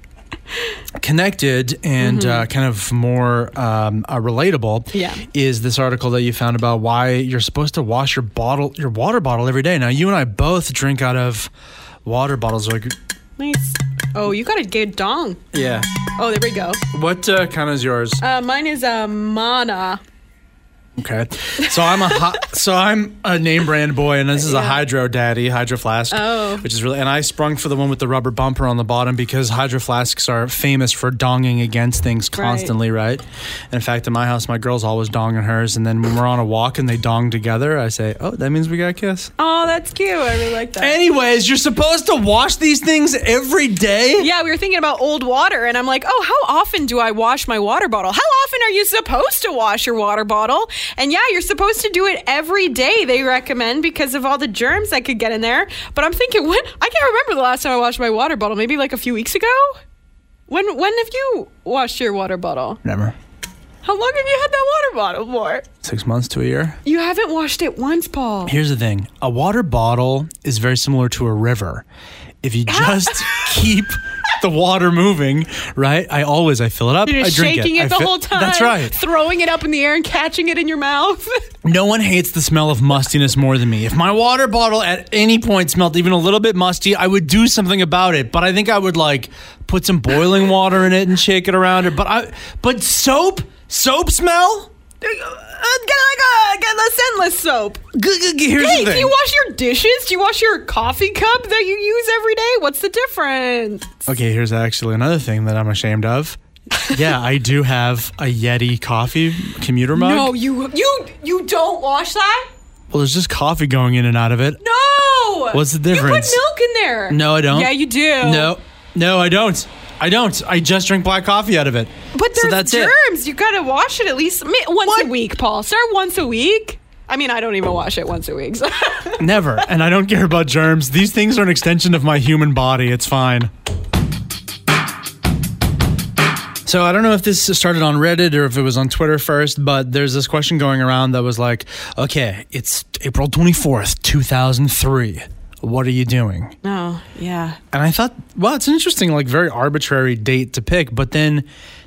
connected and uh, kind of more um, uh, relatable. Mm-hmm. Yeah. is this article that you found about why you're supposed to wash your bottle, your water bottle every day? Now you and I both drink out of water bottles. Like, nice. Oh, you got a good dong. yeah. Oh, there we go. What uh, kind is yours? Uh, mine is a mana. Okay, so I'm a hi- so I'm a name brand boy, and this is a Hydro Daddy Hydro Flask. Oh. which is really and I sprung for the one with the rubber bumper on the bottom because Hydro Flasks are famous for donging against things constantly, right? And in fact, in my house, my girl's always donging hers, and then when we're on a walk and they dong together, I say, "Oh, that means we got to kiss." Oh, that's cute. I really like that. Anyways, you're supposed to wash these things every day. yeah, we were thinking about old water, and I'm like, oh, how often do I wash my water bottle? How often are you supposed to wash your water bottle? And yeah, you're supposed to do it every day, they recommend, because of all the germs that could get in there. But I'm thinking, when? I can't remember the last time I washed my water bottle. Maybe like a few weeks ago? When, when have you washed your water bottle? Never. How long have you had that water bottle for? Six months to a year. You haven't washed it once, Pol. Here's the thing a water bottle is very similar to a river. If you just keep the water moving, right? I always I fill it up. You're I drink shaking it, I the fi- whole time. That's right. Throwing it up in the air and catching it in your mouth. No one hates the smell of mustiness more than me. If my water bottle at any point smelled even a little bit musty, I would do something about it. But I think I would like put some boiling water in it and shake it around it. But I but soap? Soap smell? Get like a get a scentless soap. Here's hey, the do thing. you wash your dishes? Do you wash your coffee cup that you use every day? What's the difference? Okay, here's actually another thing that I'm ashamed of. yeah, I do have a Yeti coffee commuter mug. No, you you you don't wash that. Well, there's just coffee going in and out of it. No. What's the You difference? put milk in there. No, I don't. Yeah, you do. No, no, I don't. I don't. I just drink black coffee out of it. But So there's that's it. germs. You gotta wash it at least once a week, Pol. Start once a week. I mean, I don't even wash it once a week. so- Never. And I don't care about germs. These things are an extension of my human body. It's fine. So I don't know if this started on Reddit or if it was on Twitter first, but there's this question going around that was like, okay, it's April 24th, 2003. What are you doing? oh, yeah. And I thought, well, it's an interesting, like, very arbitrary date to pick. But then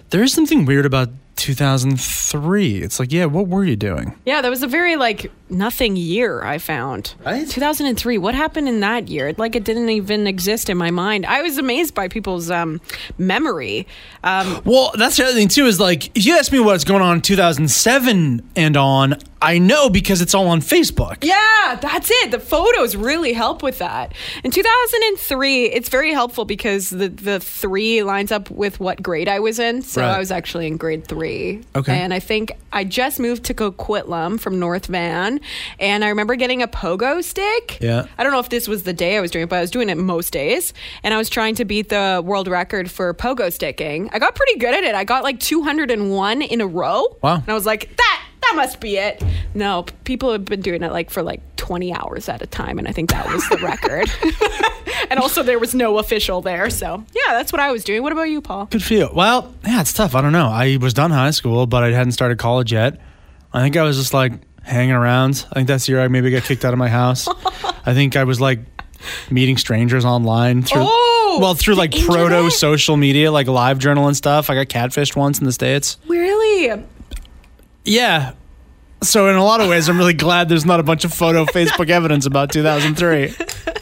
there is something weird about 2003. It's like, yeah, what were you doing? Yeah, that was a very like nothing year I found. Right? 2003. What happened in that year? Like it didn't even exist in my mind. I was amazed by people's um, memory. Um, Well, that's the other thing too. Is like if you ask me what's going on in 2007 and on, I know because it's all on Facebook. yeah, that's it. The photos really help with that. In 2003, it's very helpful because the the three lines up with what grade I was in. So Right. I was actually in grade three. Okay. And I think I just moved to Coquitlam from North Van, and I remember getting a pogo stick. Yeah. I don't know if this was the day I was doing it, but I was doing it most days. And I was trying to beat the world record for pogo sticking. I got pretty good at it. I got like 201 in a row. Wow. And I was like, that that must be it. No, people have been doing it like for like 20 hours at a time, and I think that was the record. and also, there was no official there, so yeah, that's what I was doing. What about you, Pol? Good for you. Well, yeah, it's tough. I don't know. I was done high school, but I hadn't started college yet. I think I was just like hanging around. I think that's the year I maybe got kicked out of my house. I think I was like meeting strangers online through. Oh, well, through like proto social media, like live journal and stuff. I got catfished once in the States. Really? Yeah. So in a lot of ways, I'm really glad there's not a bunch of photo Facebook evidence about 2003.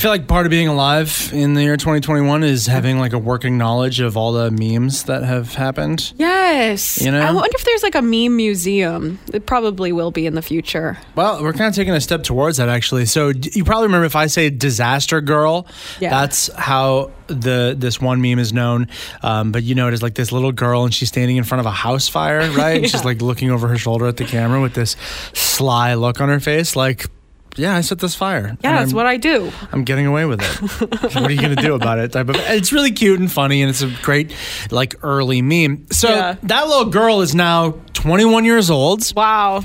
I feel like part of being alive in the year 2021 is having like a working knowledge of all the memes that have happened. Yes. You know? I wonder if there's like a meme museum. It probably will be in the future. Well, we're kind of taking a step towards that actually. So you probably remember if I say disaster girl, Yeah. that's how the this one meme is known. Um, but you know it is like this little girl and she's standing in front of a house fire, right? And she's like looking over her shoulder at the camera with this sly look on her face, like. Yeah, I set this fire. Yeah, that's what I do. I'm getting away with it. what are you going to do about it? Type of. It's really cute and funny, and it's a great, like, early meme. So Yeah. that little girl is now 21 years old. Wow.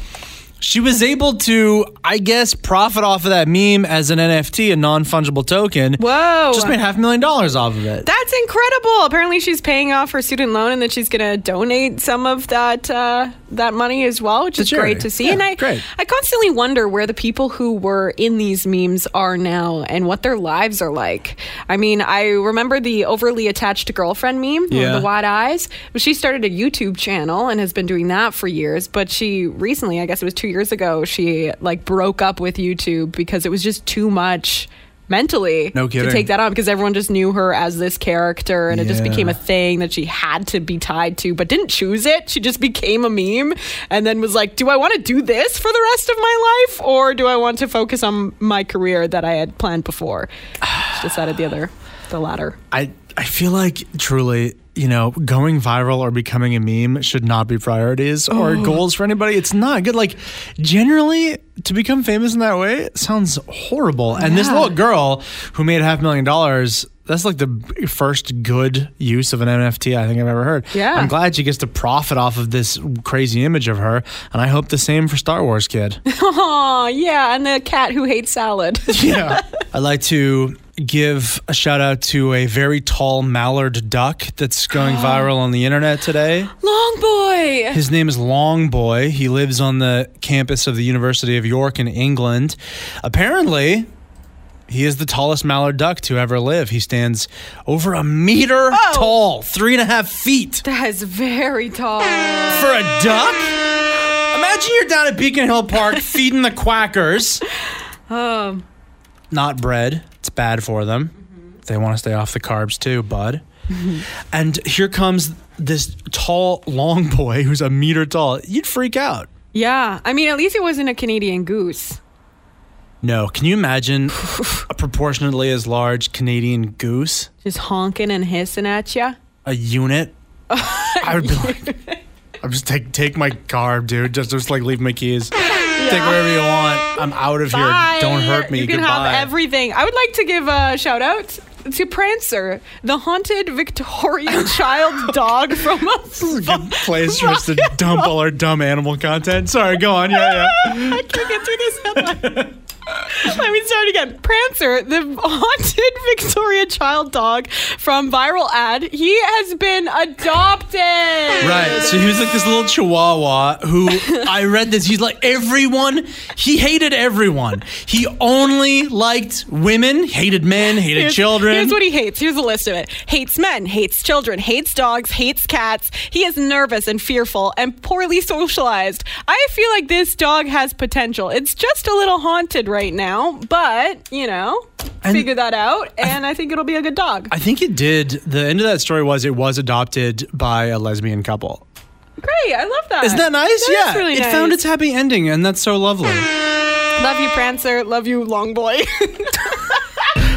She was able to, I guess, profit off of that meme as an NFT, a non fungible token. Whoa. Just made half a million dollars off of it. That's incredible. Apparently, she's paying off her student loan, and then she's going to donate some of that uh, that money as well, which is great to see. Yeah, and I, great. I constantly wonder where the people who were in these memes are now and what their lives are like. I mean, I remember the overly attached girlfriend meme, Yeah. the wide eyes. But she started a YouTube channel and has been doing that for years. But she recently, I guess it was two years ago, she like broke up with YouTube because it was just too much mentally No to take that on because everyone just knew her as this character and it just became a thing that she had to be tied to but didn't choose it. She just became a meme and then was like do i want to do this for the rest of my life or do i want to focus on my career that i had planned before? She decided the other the latter. I, I feel like truly, you know, going viral or becoming a meme should not be priorities or goals for anybody. It's not good. Like, generally, to become famous in that way sounds horrible. And this little girl who made half a million dollars. That's like the first good use of an NFT I think I've ever heard. Yeah. I'm glad she gets to profit off of this crazy image of her, and I hope the same for Star Wars Kid. oh yeah and the cat who hates salad yeah. I'd like to give a shout out to a very tall mallard duck that's going viral on the internet today. Long boy. His name is Long Boy. He lives on the campus of the University of York in England. Apparently, he is the tallest mallard duck to ever live. He stands over a meter tall, three and a half feet That is very tall. for a duck. Imagine you're down at Beacon Hill Park feeding the quackers. Um, Not bread. It's bad for them. Mm-hmm. They want to stay off the carbs too, bud. And here comes this tall, long boy who's a meter tall. You'd freak out. yeah. I mean, at least it wasn't a Canadian goose. No, can you imagine a proportionately as large Canadian goose? Just honking and hissing at you. A unit? I would be like, I'm just take take my car, dude. Just just like leave my keys. Take whatever you want. I'm out of Bye. here. Don't hurt me. You can Goodbye. have everything. I would like to give a shout out to Prancer, the haunted Victorian child dog from a Good place for us to dump all our dumb animal content. Sorry, go on. Yeah, yeah. I can't get through this headline. Let me start again. Prancer, the haunted Victoria child dog from Viral Ad, he has been adopted. Right. So he was like this little chihuahua who I read this. He's like everyone. He hated everyone. He only liked women, hated men, hated Here's- children. Here's what he hates. Here's a list of it. Hates men, hates children, hates dogs, hates cats. He is nervous and fearful and poorly socialized. I feel like this dog has potential. It's just a little haunted right now, but, you know, And- figure that out and I, think it'll be a good dog. I think it did. The end of that story was it was adopted by a lesbian couple. Great. I love that. Isn't that nice? That yeah. really it nice. found its happy ending, and that's so lovely. Love you, Prancer. Love you, Long Boy.